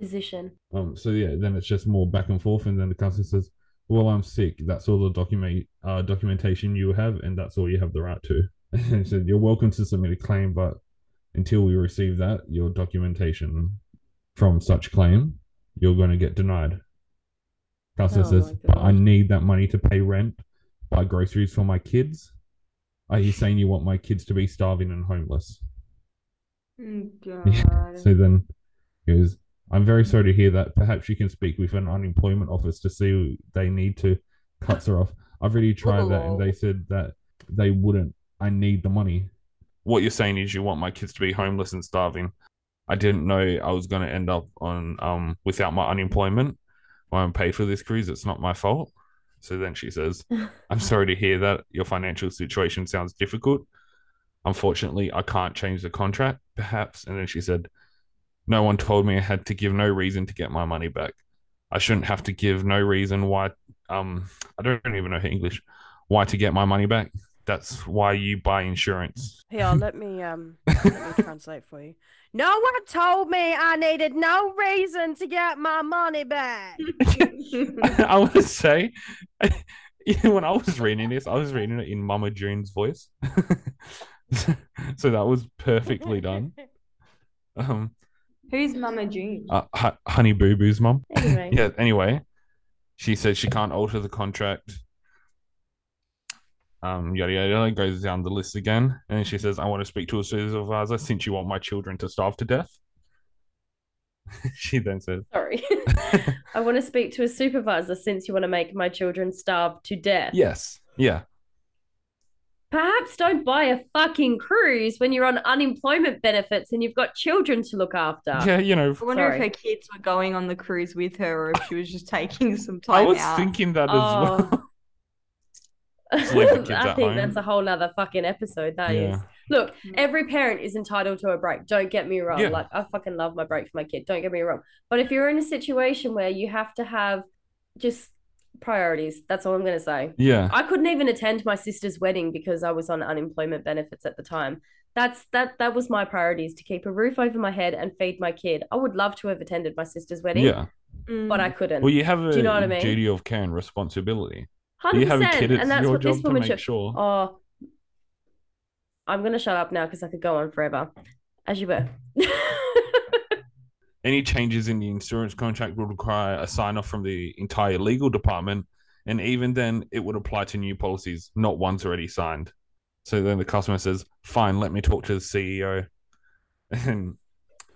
Physician. Um, so yeah, then it's just more back and forth, and then the customer says, "Well, I'm sick. That's all the document uh, documentation you have, and that's all you have the right to." And said, "You're welcome to submit a claim, but until we receive that, your documentation from such claim, you're going to get denied." Customer Oh says, "But I need that money to pay rent, buy groceries for my kids. Are you saying you want my kids to be starving and homeless?" Oh, mm, Yeah. God. So then he goes, I'm very sorry to hear that. Perhaps you can speak with an unemployment office to see they need to cut her off. I've already tried that and they said that they wouldn't. I need the money. What you're saying is you want my kids to be homeless and starving. I didn't know I was going to end up on um without my unemployment while I'm paid for this cruise. It's not my fault. So then she says, I'm sorry to hear that. Your financial situation sounds difficult. Unfortunately, I can't change the contract, perhaps. And then she said, No one told me I had to give no reason to get my money back. I shouldn't have to give no reason why. Um, I don't even know her English. Why to get my money back? That's why you buy insurance. Here, let me um let me translate for you. No one told me I needed no reason to get my money back. I want to say, when I was reading this, I was reading it in Mama June's voice. so that was perfectly done. Um, Who's Mama June? uh, Hu- Honey Boo Boo's mum. Anyway. yeah. Anyway, she said she can't alter the contract. Um, yada yada yada. Goes down the list again, and she says, "I want to speak to a supervisor since you want my children to starve to death." she then says, Sorry. I want to speak to a supervisor since you want to make my children starve to death. "Yes, yeah, Perhaps don't buy a fucking cruise when you're on unemployment benefits and you've got children to look after. yeah." You know, I wonder if her kids were going on the cruise with her or if she was just taking some time. I was out. thinking that as Oh. well. Just leave kids I at think home. that's a whole other fucking episode. That is. Yeah. Look, mm. every parent is entitled to a break. Don't get me wrong. Yeah. Like I fucking love my break for my kid. Don't get me wrong. But if you're in a situation where you have to have just priorities, that's all I'm gonna say. Yeah, I couldn't even attend my sister's wedding because I was on unemployment benefits at the time. That's that that was my priorities to keep a roof over my head and feed my kid. I would love to have attended my sister's wedding, yeah. Mm. but I couldn't. Well, you have a Do you know what I mean? duty of care and responsibility. Hundred You have a percent, kid, it's and that's your what job this to woman make should. sure. Oh, I'm gonna shut up now because I could go on forever. As you were. Any changes in the insurance contract would require a sign off from the entire legal department, and even then, it would apply to new policies, not ones already signed. So then the customer says, "Fine, let me talk to the CEO." And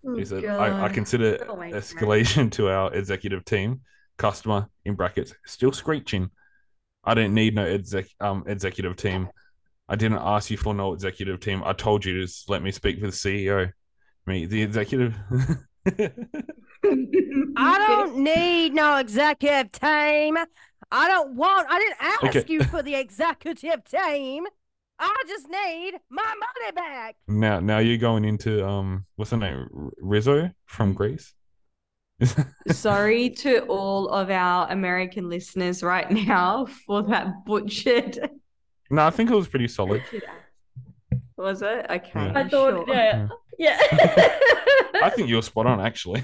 oh, he said, I, I consider Oh escalation to our executive team. Customer in brackets still screeching. I didn't need no exec um executive team. I didn't ask you for no executive team. I told you to just let me speak for the CEO. Me, the executive. I don't need no executive team. I don't want. I didn't ask Okay. you for the executive team. I just need my money back. now, now you're going into um, what's the name? Rizzo from Greece. Sorry to all of our American listeners right now for that butchered. no, I think it was pretty solid. Was it? Okay. Yeah. I thought, sure. yeah, yeah. I think you were spot on, actually.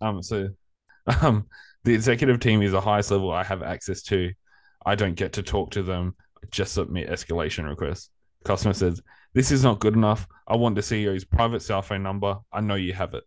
Um, so, um, the executive team is the highest level I have access to. I don't get to talk to them. Just submit escalation requests. Customer says, "This is not good enough. I want the CEO's private cell phone number. I know you have it."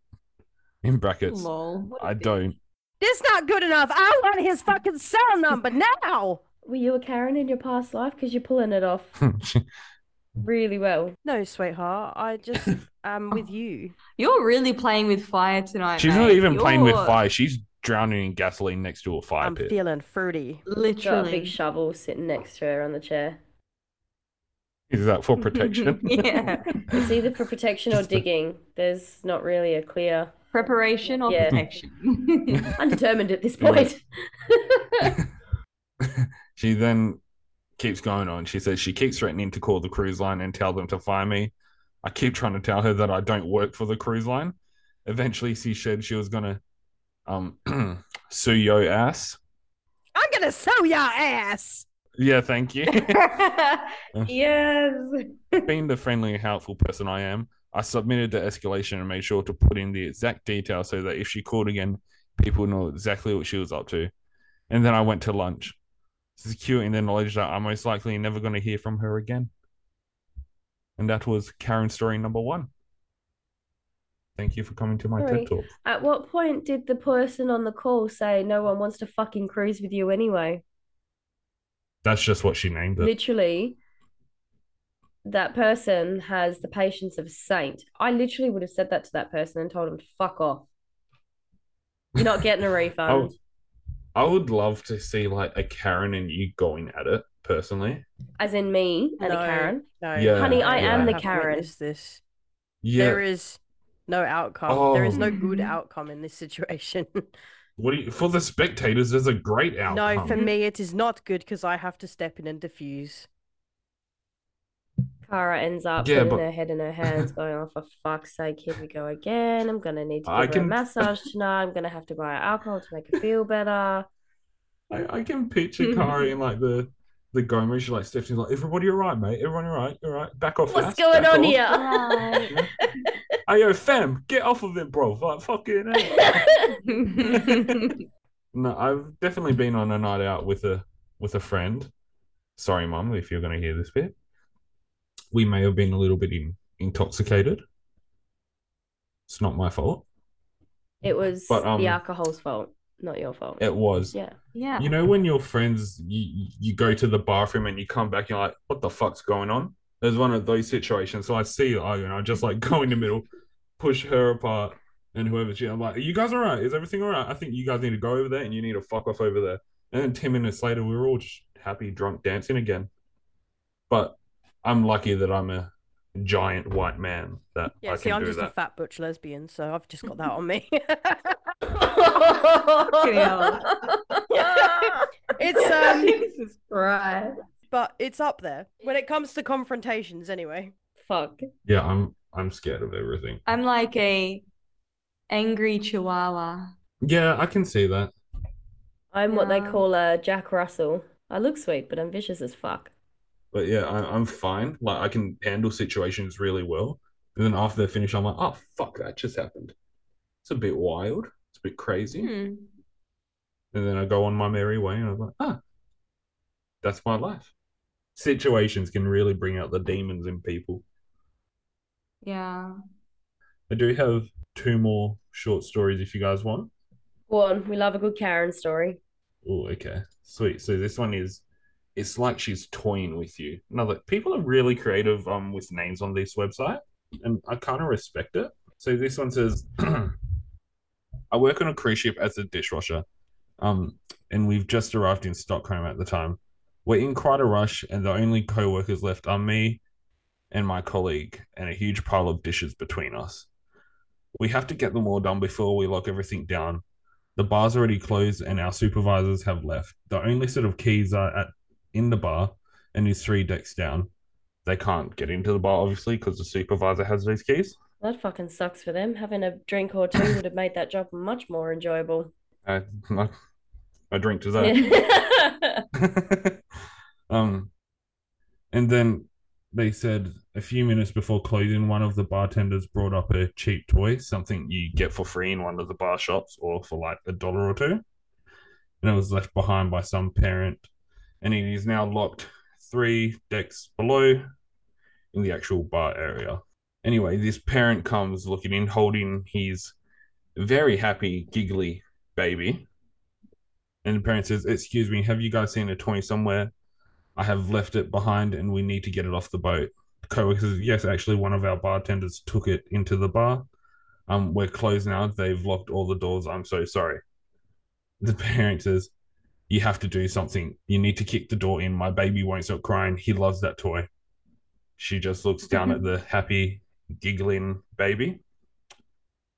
In brackets, Lol. What a I bitch. don't. This not good enough. I want his fucking cell number now. Were you a Karen in your past life? Because you're pulling it off really well. No, sweetheart. I just am with you. You're really playing with fire tonight. She's not mate. even playing with fire. She's drowning in gasoline next to a fire I'm pit. feeling fruity. Literally. Got a big shovel sitting next to her on the chair. Is that for protection? yeah. It's either for protection or digging. There's not really a clear. Preparation or Yeah. protection? Undetermined at this point. she then keeps going on. She says she keeps threatening to call the cruise line and tell them to fire me. I keep trying to tell her that I don't work for the cruise line. Eventually, she said she was gonna um sue your ass. I'm gonna sue your ass. Yeah, thank you. yes. Being the friendly and helpful person I am, I submitted the escalation and made sure to put in the exact details so that if she called again, people know exactly what she was up to. And then I went to lunch, securing the knowledge that I'm most likely never going to hear from her again. And that was Karen's story number one. Thank you for coming to my Sorry. TED talk. At what point did the person on the call say no one wants to fucking cruise with you anyway? That's just what she named it. Literally, that person has the patience of a saint. I literally would have said that to that person and told him to fuck off. You're not getting a refund. would, I would love to see like a Karen and you going at it personally. As in me and no, a Karen. No, Yeah, Honey, I am the Karen. witness This. Yeah. There is no outcome. There is no Oh. good outcome in this situation. What do you, for the spectators? There's a great outcome. no, for me, it is not good because I have to step in and defuse. Cara ends up Yeah, putting but- her head in her hands, going, Oh, for fuck's sake, here we go again. I'm gonna need to give I her can- a massage tonight. I'm gonna have to buy her alcohol to make her feel better. I, I can picture Cara in like the the Gomer. She like steps in like, everybody all right, mate? Everyone all right? All right? Back off. What's ass, going on off." here? Hey yo, fam, get off of it, bro. Like fucking hell. No, I've definitely been on a night out with a with a friend. Sorry, mum, if you're going to hear this bit. We may have been a little bit in, intoxicated. It's not my fault. It was But, um, the alcohol's fault, not your fault. It was. Yeah. yeah. You know when your friends you you go to the bathroom and you come back, you're like, what the fuck's going on? There's one of those situations. So I see you and I just like go in the middle, push her apart, and whoever she I'm like, Are you guys all right? Is everything all right? I think you guys need to go over there and you need to fuck off over there. And then ten minutes later we were all just happy, drunk, dancing again. But I'm lucky that I'm a giant white man that Yeah, I see, can I'm do just a fat butch lesbian, so I've just got that on me. it's um, Jesus Christ. but it's up there when it comes to confrontations. Anyway, Fuck. Yeah, I'm I'm scared of everything. I'm like a angry chihuahua. Yeah, I can see that. I'm what they call a Jack Russell. I look sweet, but I'm vicious as fuck. But yeah, I, I'm fine. Like I can handle situations really well. And then after they finish, I'm like, oh fuck, that just happened. It's a bit wild. It's a bit crazy. Hmm. And then I go on my merry way, and I'm like, ah, that's my life. Situations can really bring out the demons in people. Yeah. I do have two more short stories if you guys want. Go on. We love a good Karen story. Oh, okay. Sweet. So this one is it's like she's toying with you. Another people are really creative um with names on this website and I kind of respect it. So this one says I work on a cruise ship as a dishwasher. Um and we've just arrived in Stockholm at the time. We're in quite a rush, and the only co workers left are me and my colleague, and a huge pile of dishes between us. We have to get them all done before we lock everything down. The bar's already closed, and our supervisors have left. The only set of keys are at in the bar, and is three decks down. They can't get into the bar, obviously, because the supervisor has these keys. That fucking sucks for them. Having a drink or two would have made that job much more enjoyable. Uh, I, I drink to that. Um, and then they said a few minutes before closing, one of the bartenders brought up a cheap toy, something you get for free in one of the bar shops or for like a dollar or two. And it was left behind by some parent, and it is now locked three decks below in the actual bar area. Anyway, this parent comes looking in, holding his very happy, giggly baby. And the parent says, Excuse me, have you guys seen a toy somewhere? I have left it behind and we need to get it off the boat. The coworker says, Yes, actually, one of our bartenders took it into the bar. Um, we're closed now. They've locked all the doors. I'm so sorry. The parent says, You have to do something. You need to kick the door in. My baby won't stop crying. He loves that toy. She just looks down at the happy, giggling baby,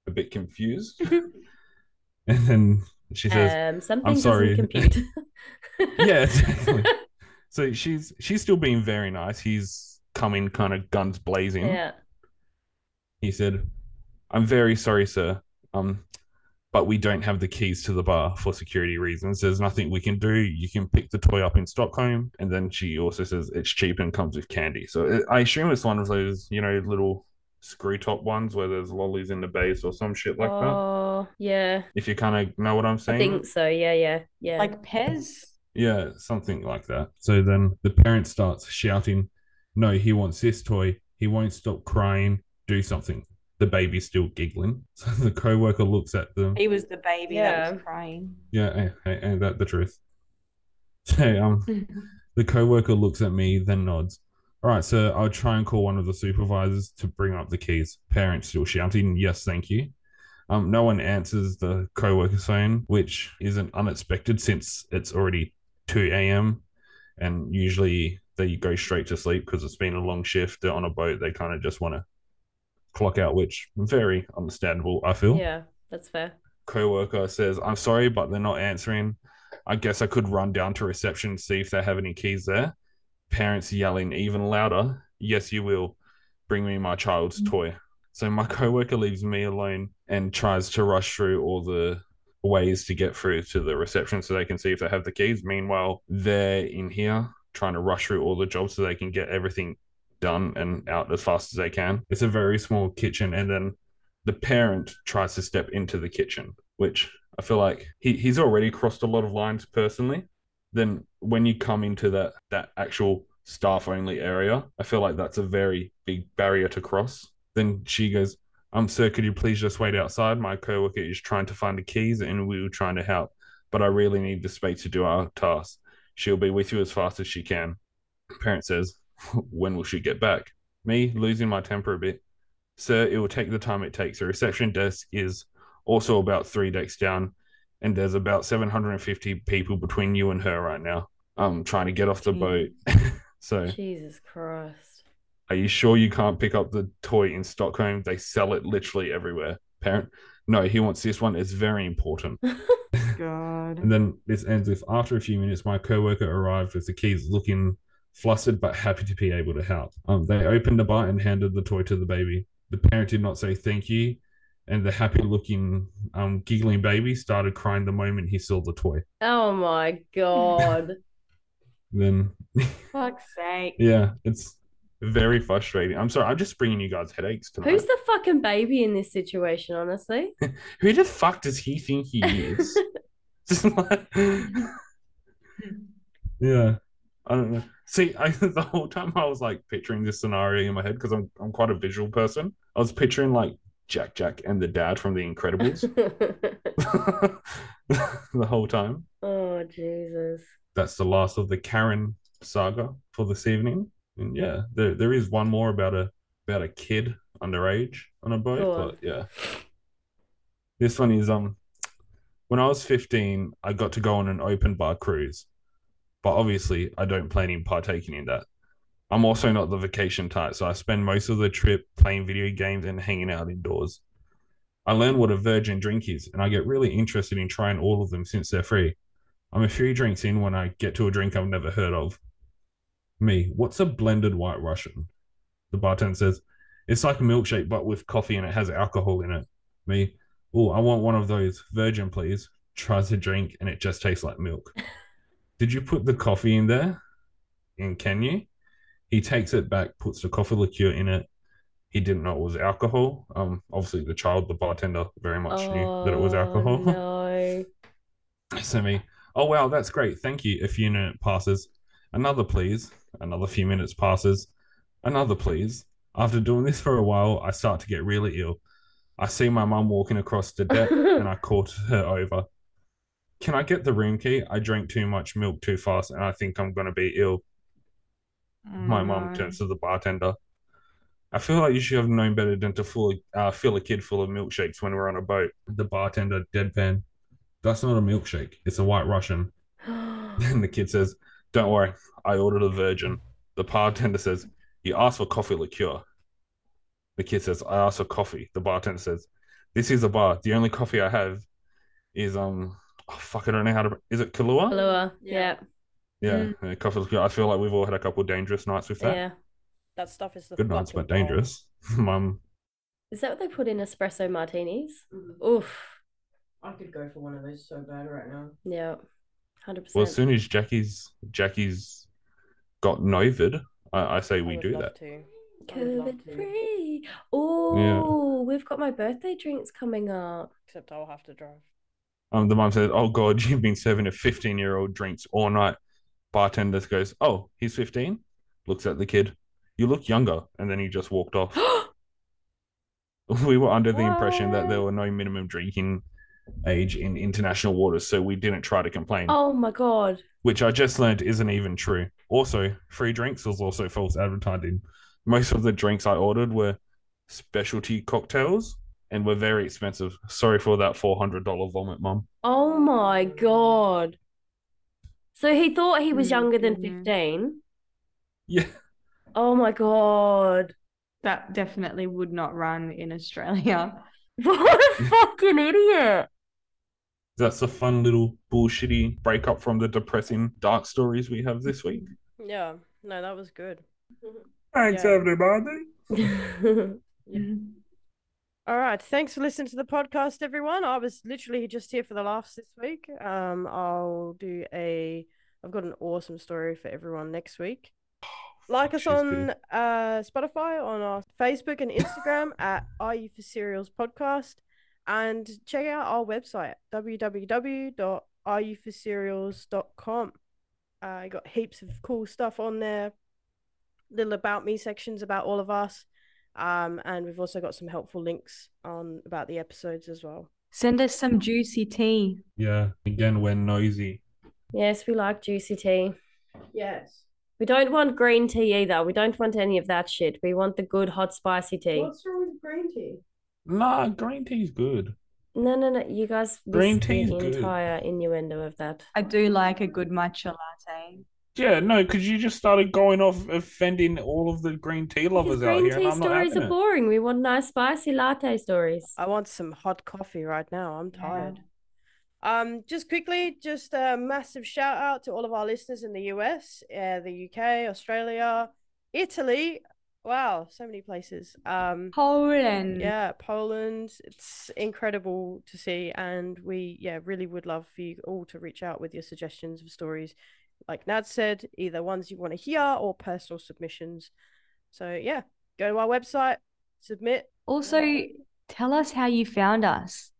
a bit confused. and then she says, um, something sorry. doesn't compute. yeah, exactly. so she's she's still being very nice. He's coming kind of guns blazing. yeah. He said, "I'm very sorry, sir. Um, but we don't have the keys to the bar for security reasons. There's nothing we can do. You can pick the toy up in Stockholm." And then she also says it's cheap and comes with candy. So I assume it's one of those, you know, little screw top ones where there's lollies in the base or some shit like that. oh, yeah. If you kind of know what I'm saying. I think so. Yeah, yeah, yeah. Like Pez. Yeah, something like that. So then the parent starts shouting, No, he wants this toy. He won't stop crying. Do something. The baby's still giggling. So the co worker looks at them. He was the baby that was crying. Yeah, ain't, ain't- ain't that the truth? So um, the co worker looks at me, then nods. All right, so I'll try and call one of the supervisors to bring up the keys. Parents still shouting, Yes, thank you. Um, no one answers the co-worker phone, which isn't unexpected since it's already 2 a.m. and usually they go straight to sleep because it's been a long shift. They're on a boat. They kind of just want to clock out, which very understandable, I feel. yeah, that's fair. Co-worker says, I'm sorry, but they're not answering. I guess I could run down to reception, and see if they have any keys there. Parents yelling even louder, Yes, you will. Bring me my child's mm. toy. So my coworker leaves me alone and tries to rush through all the ways to get through to the reception so they can see if they have the keys. Meanwhile, they're in here trying to rush through all the jobs so they can get everything done and out as fast as they can. It's a very small kitchen, and then the parent tries to step into the kitchen, which I feel like he, he's already crossed a lot of lines personally. Then when you come into that that actual staff only area, I feel like that's a very big barrier to cross. Then she goes, um, sir, could you please just wait outside? My coworker is trying to find the keys and we were trying to help. But I really need the space to do our task. She'll be with you as fast as she can. Parent says, When will she get back? Me losing my temper a bit. Sir, it will take the time it takes. The reception desk is also about three decks down, and there's about 750 people between you and her right now. Um, trying to get off the boat. so Jesus Christ. are you sure you can't pick up the toy in Stockholm? They sell it literally everywhere. Parent, no, he wants this one. It's very important. God. And then this ends with after a few minutes, my coworker arrived with the keys, looking flustered but happy to be able to help. Um, they opened the bar and handed the toy to the baby. The parent did not say thank you, and the happy-looking, um, giggling baby started crying the moment he saw the toy. Oh my God. Then, Fuck's sake. yeah, it's very frustrating. I'm sorry, I'm just bringing you guys headaches tonight. Who's the fucking baby in this situation, honestly? Who the fuck does he think he is? Just like- yeah, I don't know. See, I, the whole time I was like picturing this scenario in my head because I'm I'm quite a visual person. I was picturing like Jack Jack and the dad from The Incredibles the whole time. oh, Jesus. That's the last of the Karen saga for this evening. And yeah, there there is one more about a about a kid underage on a boat, but yeah. This one is um when I was 15, I got to go on an open bar cruise, but obviously I don't plan in partaking in that. I'm also not the vacation type, so I spend most of the trip playing video games and hanging out indoors. I learned what a virgin drink is, and I get really interested in trying all of them since they're free. I'm a few drinks in when I get to a drink I've never heard of. Me, what's a blended white Russian? The bartender says, it's like a milkshake, but with coffee and it has alcohol in it. Me, oh, I want one of those. Virgin, please. Tries a drink and it just tastes like milk. Did you put the coffee in there? And can you? He takes it back, puts the coffee liqueur in it. He didn't know it was alcohol. Um, obviously the child, the bartender, very much knew that it was Oh, alcohol. No. So me, oh wow, that's great. Thank you. A few minutes passes. Another please. Another few minutes passes. Another please. After doing this for a while, I start to get really ill. I see my mum walking across the deck and I call her over. Can I get the room key? I drank too much milk too fast and I think I'm gonna be ill. My mom turns to the bartender. I feel like you should have known better than to full, uh, fill a kid full of milkshakes when we're on a boat. The bartender deadpan. That's not a milkshake. It's a white Russian. And the kid says, Don't worry, I ordered a virgin. The bartender says, You asked for coffee liqueur. The kid says, I asked for coffee. The bartender says, This is a bar. The only coffee I have is um oh, fuck, I don't know how to is it Kahlua? Kahlua. Yeah. Yeah. Yeah, coffee. I feel like we've all had a couple of dangerous nights with that. Yeah. That stuff is the Good nights, but dangerous. Mum. Is that what they put in espresso martinis? bomb. Oof. I could go for one of those so bad right now. Yeah. Hundred percent. Well, as soon as Jackie's Jackie's got novid, I, I say I we would do love that. to. I would love COVID to. free. Oh, we've got my birthday drinks coming up. Except I'll have to drive. Um, the mum said, "Oh God, you've been serving a fifteen-year-old drinks all night." Bartender goes, "Oh, he's 15? Looks at the kid. You look younger, and then he just walked off. we were under the impression that there were no minimum drinking age in international waters, so we didn't try to complain. oh my god. Which I just learned isn't even true. Also, free drinks was also false advertising. Most of the drinks I ordered were specialty cocktails and were very expensive. Sorry for that four hundred dollar vomit, mum. Oh my god. So he thought he was Mm, younger than mm, mm. 15. Yeah. Oh my god. That definitely would not run in Australia. What a fucking idiot. That's a fun little bullshitty breakup from the depressing dark stories we have this week. Yeah. No, that was good. Thanks, Yeah. everybody. Mm. All right. Thanks for listening to the podcast, everyone. I was literally just here for the laughs this week. Um, I'll do a. I've got an awesome story for everyone next week. Like us on good. uh, Spotify, on our Facebook and Instagram at Are You for Cereals Podcast, and check out our website www.areyouforcereals.com. Uh, I got heaps of cool stuff on there, little about me sections about all of us, um, and we've also got some helpful links on about the episodes as well. Send us some juicy tea. Yeah. Again, we're noisy. Yes, we like juicy tea. Yes. We don't want green tea either. We don't want any of that shit. We want the good hot spicy tea. What's wrong with green tea? Nah, green tea's good. No, no, no. You guys Green missed the tea's good. entire innuendo of that. I do like a good matcha latte. Yeah, no, because you just started going off offending all of the green tea Because lovers out green here, and tea I'm stories having are it. boring. We want nice spicy latte stories. I want some hot coffee right now. I'm Yeah. tired. Um, just quickly, just a massive shout out to all of our listeners in the US, uh, the UK, Australia, Italy. Wow, so many places. Um, Poland. yeah, Poland. It's incredible to see, and we yeah really would love for you all to reach out with your suggestions of stories, like Nad said, either ones you want to hear or personal submissions. So yeah, go to our website, submit. Also, tell us how you found us.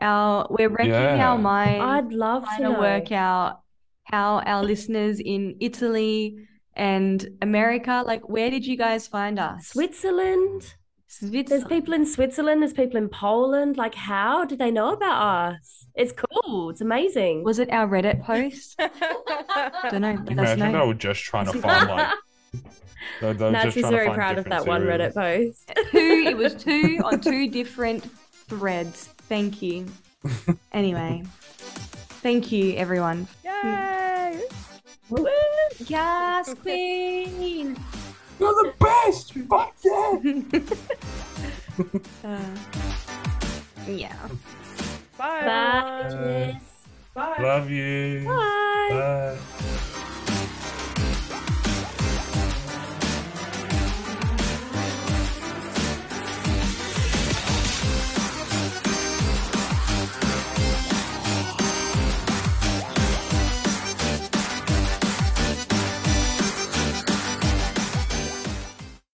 Our we're wrecking Yeah. our minds I'd love to to know. work out how our listeners in Italy and America, like where did you guys find us? Switzerland. There's people in Switzerland. There's people in Poland. Like, how did they know about us? It's cool. It's amazing. Was it our Reddit post? Don't know. Imagine they know. were just trying to find like they, they were just Nancy's trying very find proud of different that one. Reddit post. Two, it was two on two different threads. Thank you. Anyway, thank you, everyone. Yay! Yes, Queen. You're the best. Fuck yeah. Uh, yeah. Bye. Bye. everyone. Jess. Bye. Love you. Bye. Bye.